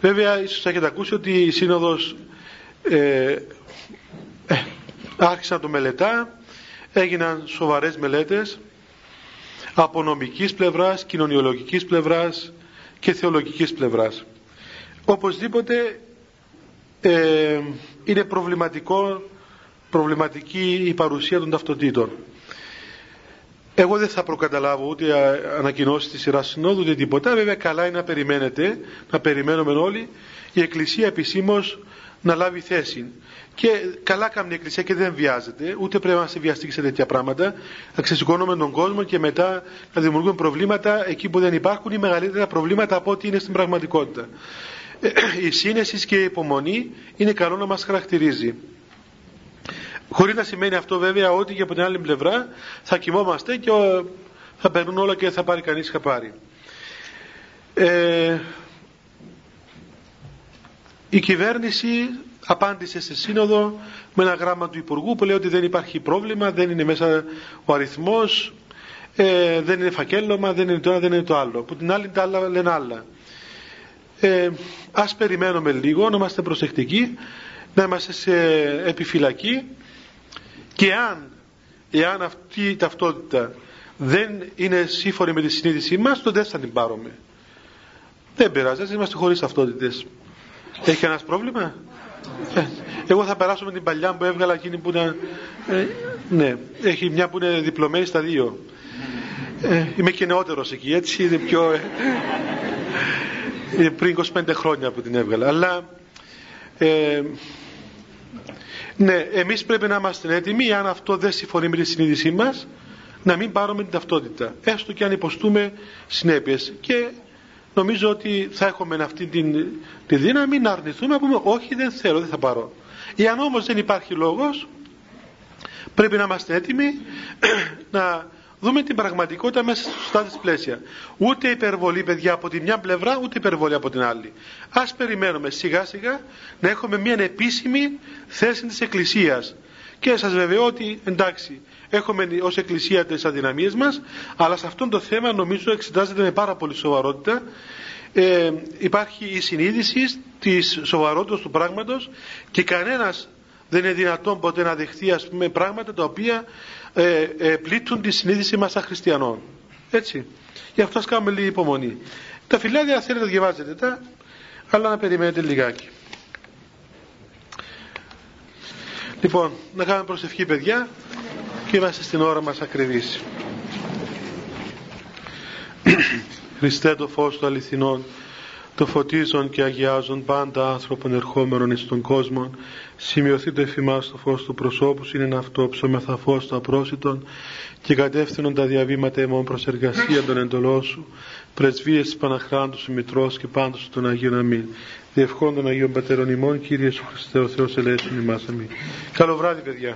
Βέβαια, ίσως έχετε ακούσει ότι η Σύνοδος ε, ε, άρχισε να το μελετά, έγιναν σοβαρές μελέτες από νομικής πλευράς, κοινωνιολογικής πλευράς και θεολογικής πλευράς. Οπωσδήποτε ε, είναι προβληματικό, προβληματική η παρουσία των ταυτοτήτων. Εγώ δεν θα προκαταλάβω ούτε ανακοινώσεις της σειράς συνόδου ούτε τίποτα. Βέβαια, καλά είναι να περιμένετε, να περιμένουμε όλοι η Εκκλησία επισήμως να λάβει θέση. Και καλά κάνει η Εκκλησία και δεν βιάζεται, ούτε πρέπει να σε βιαστεί σε τέτοια πράγματα. Να ξεσηκώνουμε τον κόσμο και μετά να δημιουργούμε προβλήματα εκεί που δεν υπάρχουν ή μεγαλύτερα προβλήματα από ό,τι είναι στην πραγματικότητα η σύνεση και η υπομονή είναι καλό να μας χαρακτηρίζει. Χωρίς να σημαίνει αυτό βέβαια ότι και από την άλλη πλευρά θα κοιμόμαστε και θα περνούν όλα και θα πάρει κανείς χαπάρι. Ε, η κυβέρνηση απάντησε σε σύνοδο με ένα γράμμα του Υπουργού που λέει ότι δεν υπάρχει πρόβλημα, δεν είναι μέσα ο αριθμός, ε, δεν είναι φακέλωμα, δεν είναι το ένα, δεν είναι το άλλο. Από την άλλη τα άλλα λένε άλλα ε, ας περιμένουμε λίγο, να είμαστε προσεκτικοί, να είμαστε σε επιφυλακή και αν, εάν αυτή η ταυτότητα δεν είναι σύμφωνη με τη συνείδησή μας, τότε δεν θα την πάρουμε. Δεν πειράζει, είμαστε χωρίς ταυτότητες. Έχει ένας πρόβλημα; Ε, εγώ θα περάσω με την παλιά που έβγαλα εκείνη που ήταν... Ε, ναι, έχει μια που είναι διπλωμένη στα δύο. Ε, είμαι και νεότερος εκεί, έτσι είναι πιο... Ε, πριν 25 χρόνια που την έβγαλα. Αλλά ε, ναι, εμείς πρέπει να είμαστε έτοιμοι αν αυτό δεν συμφωνεί με τη συνείδησή μας να μην πάρουμε την ταυτότητα. Έστω και αν υποστούμε συνέπειες. Και νομίζω ότι θα έχουμε αυτή την, τη δύναμη να αρνηθούμε να πούμε όχι δεν θέλω, δεν θα πάρω. Εάν όμως δεν υπάρχει λόγος πρέπει να είμαστε έτοιμοι να δούμε την πραγματικότητα μέσα στα σωστά της πλαίσια. Ούτε υπερβολή, παιδιά, από τη μια πλευρά, ούτε υπερβολή από την άλλη. Α περιμένουμε σιγά σιγά να έχουμε μια επίσημη θέση της Εκκλησίας. Και σας βεβαιώ ότι εντάξει, έχουμε ως Εκκλησία τις αδυναμίες μας, αλλά σε αυτό το θέμα νομίζω εξετάζεται με πάρα πολύ σοβαρότητα. Ε, υπάρχει η συνείδηση της σοβαρότητας του πράγματος και κανένας δεν είναι δυνατόν ποτέ να δεχθεί ας πούμε πράγματα τα οποία ε, ε, πλήττουν τη συνείδηση μας σαν χριστιανών. Έτσι. Γι' αυτό ας κάνουμε λίγη υπομονή. Τα φυλάδια θέλετε να διαβάζετε τα, αλλά να περιμένετε λιγάκι. Λοιπόν, να κάνουμε προσευχή παιδιά και είμαστε στην ώρα μας ακριβής. Χριστέ το φως του αληθινών, το φωτίζον και αγιάζον πάντα άνθρωπον ερχόμενων εις τον κόσμο, σημειωθεί το εφημάς στο φως του προσώπου, είναι ένα αυτό ψωμεθα φως του απρόσιτον και κατεύθυνον τα διαβήματα εμών προς εργασία των εντολών σου, πρεσβείες της Παναχράντου σου Μητρός και πάντως των Αγίων Αμήν. Διευχών των Αγίων Πατέρων ημών, Κύριε Σου Χριστέ ο Θεός ελέησον ημάς αμήν. Καλό βράδυ παιδιά.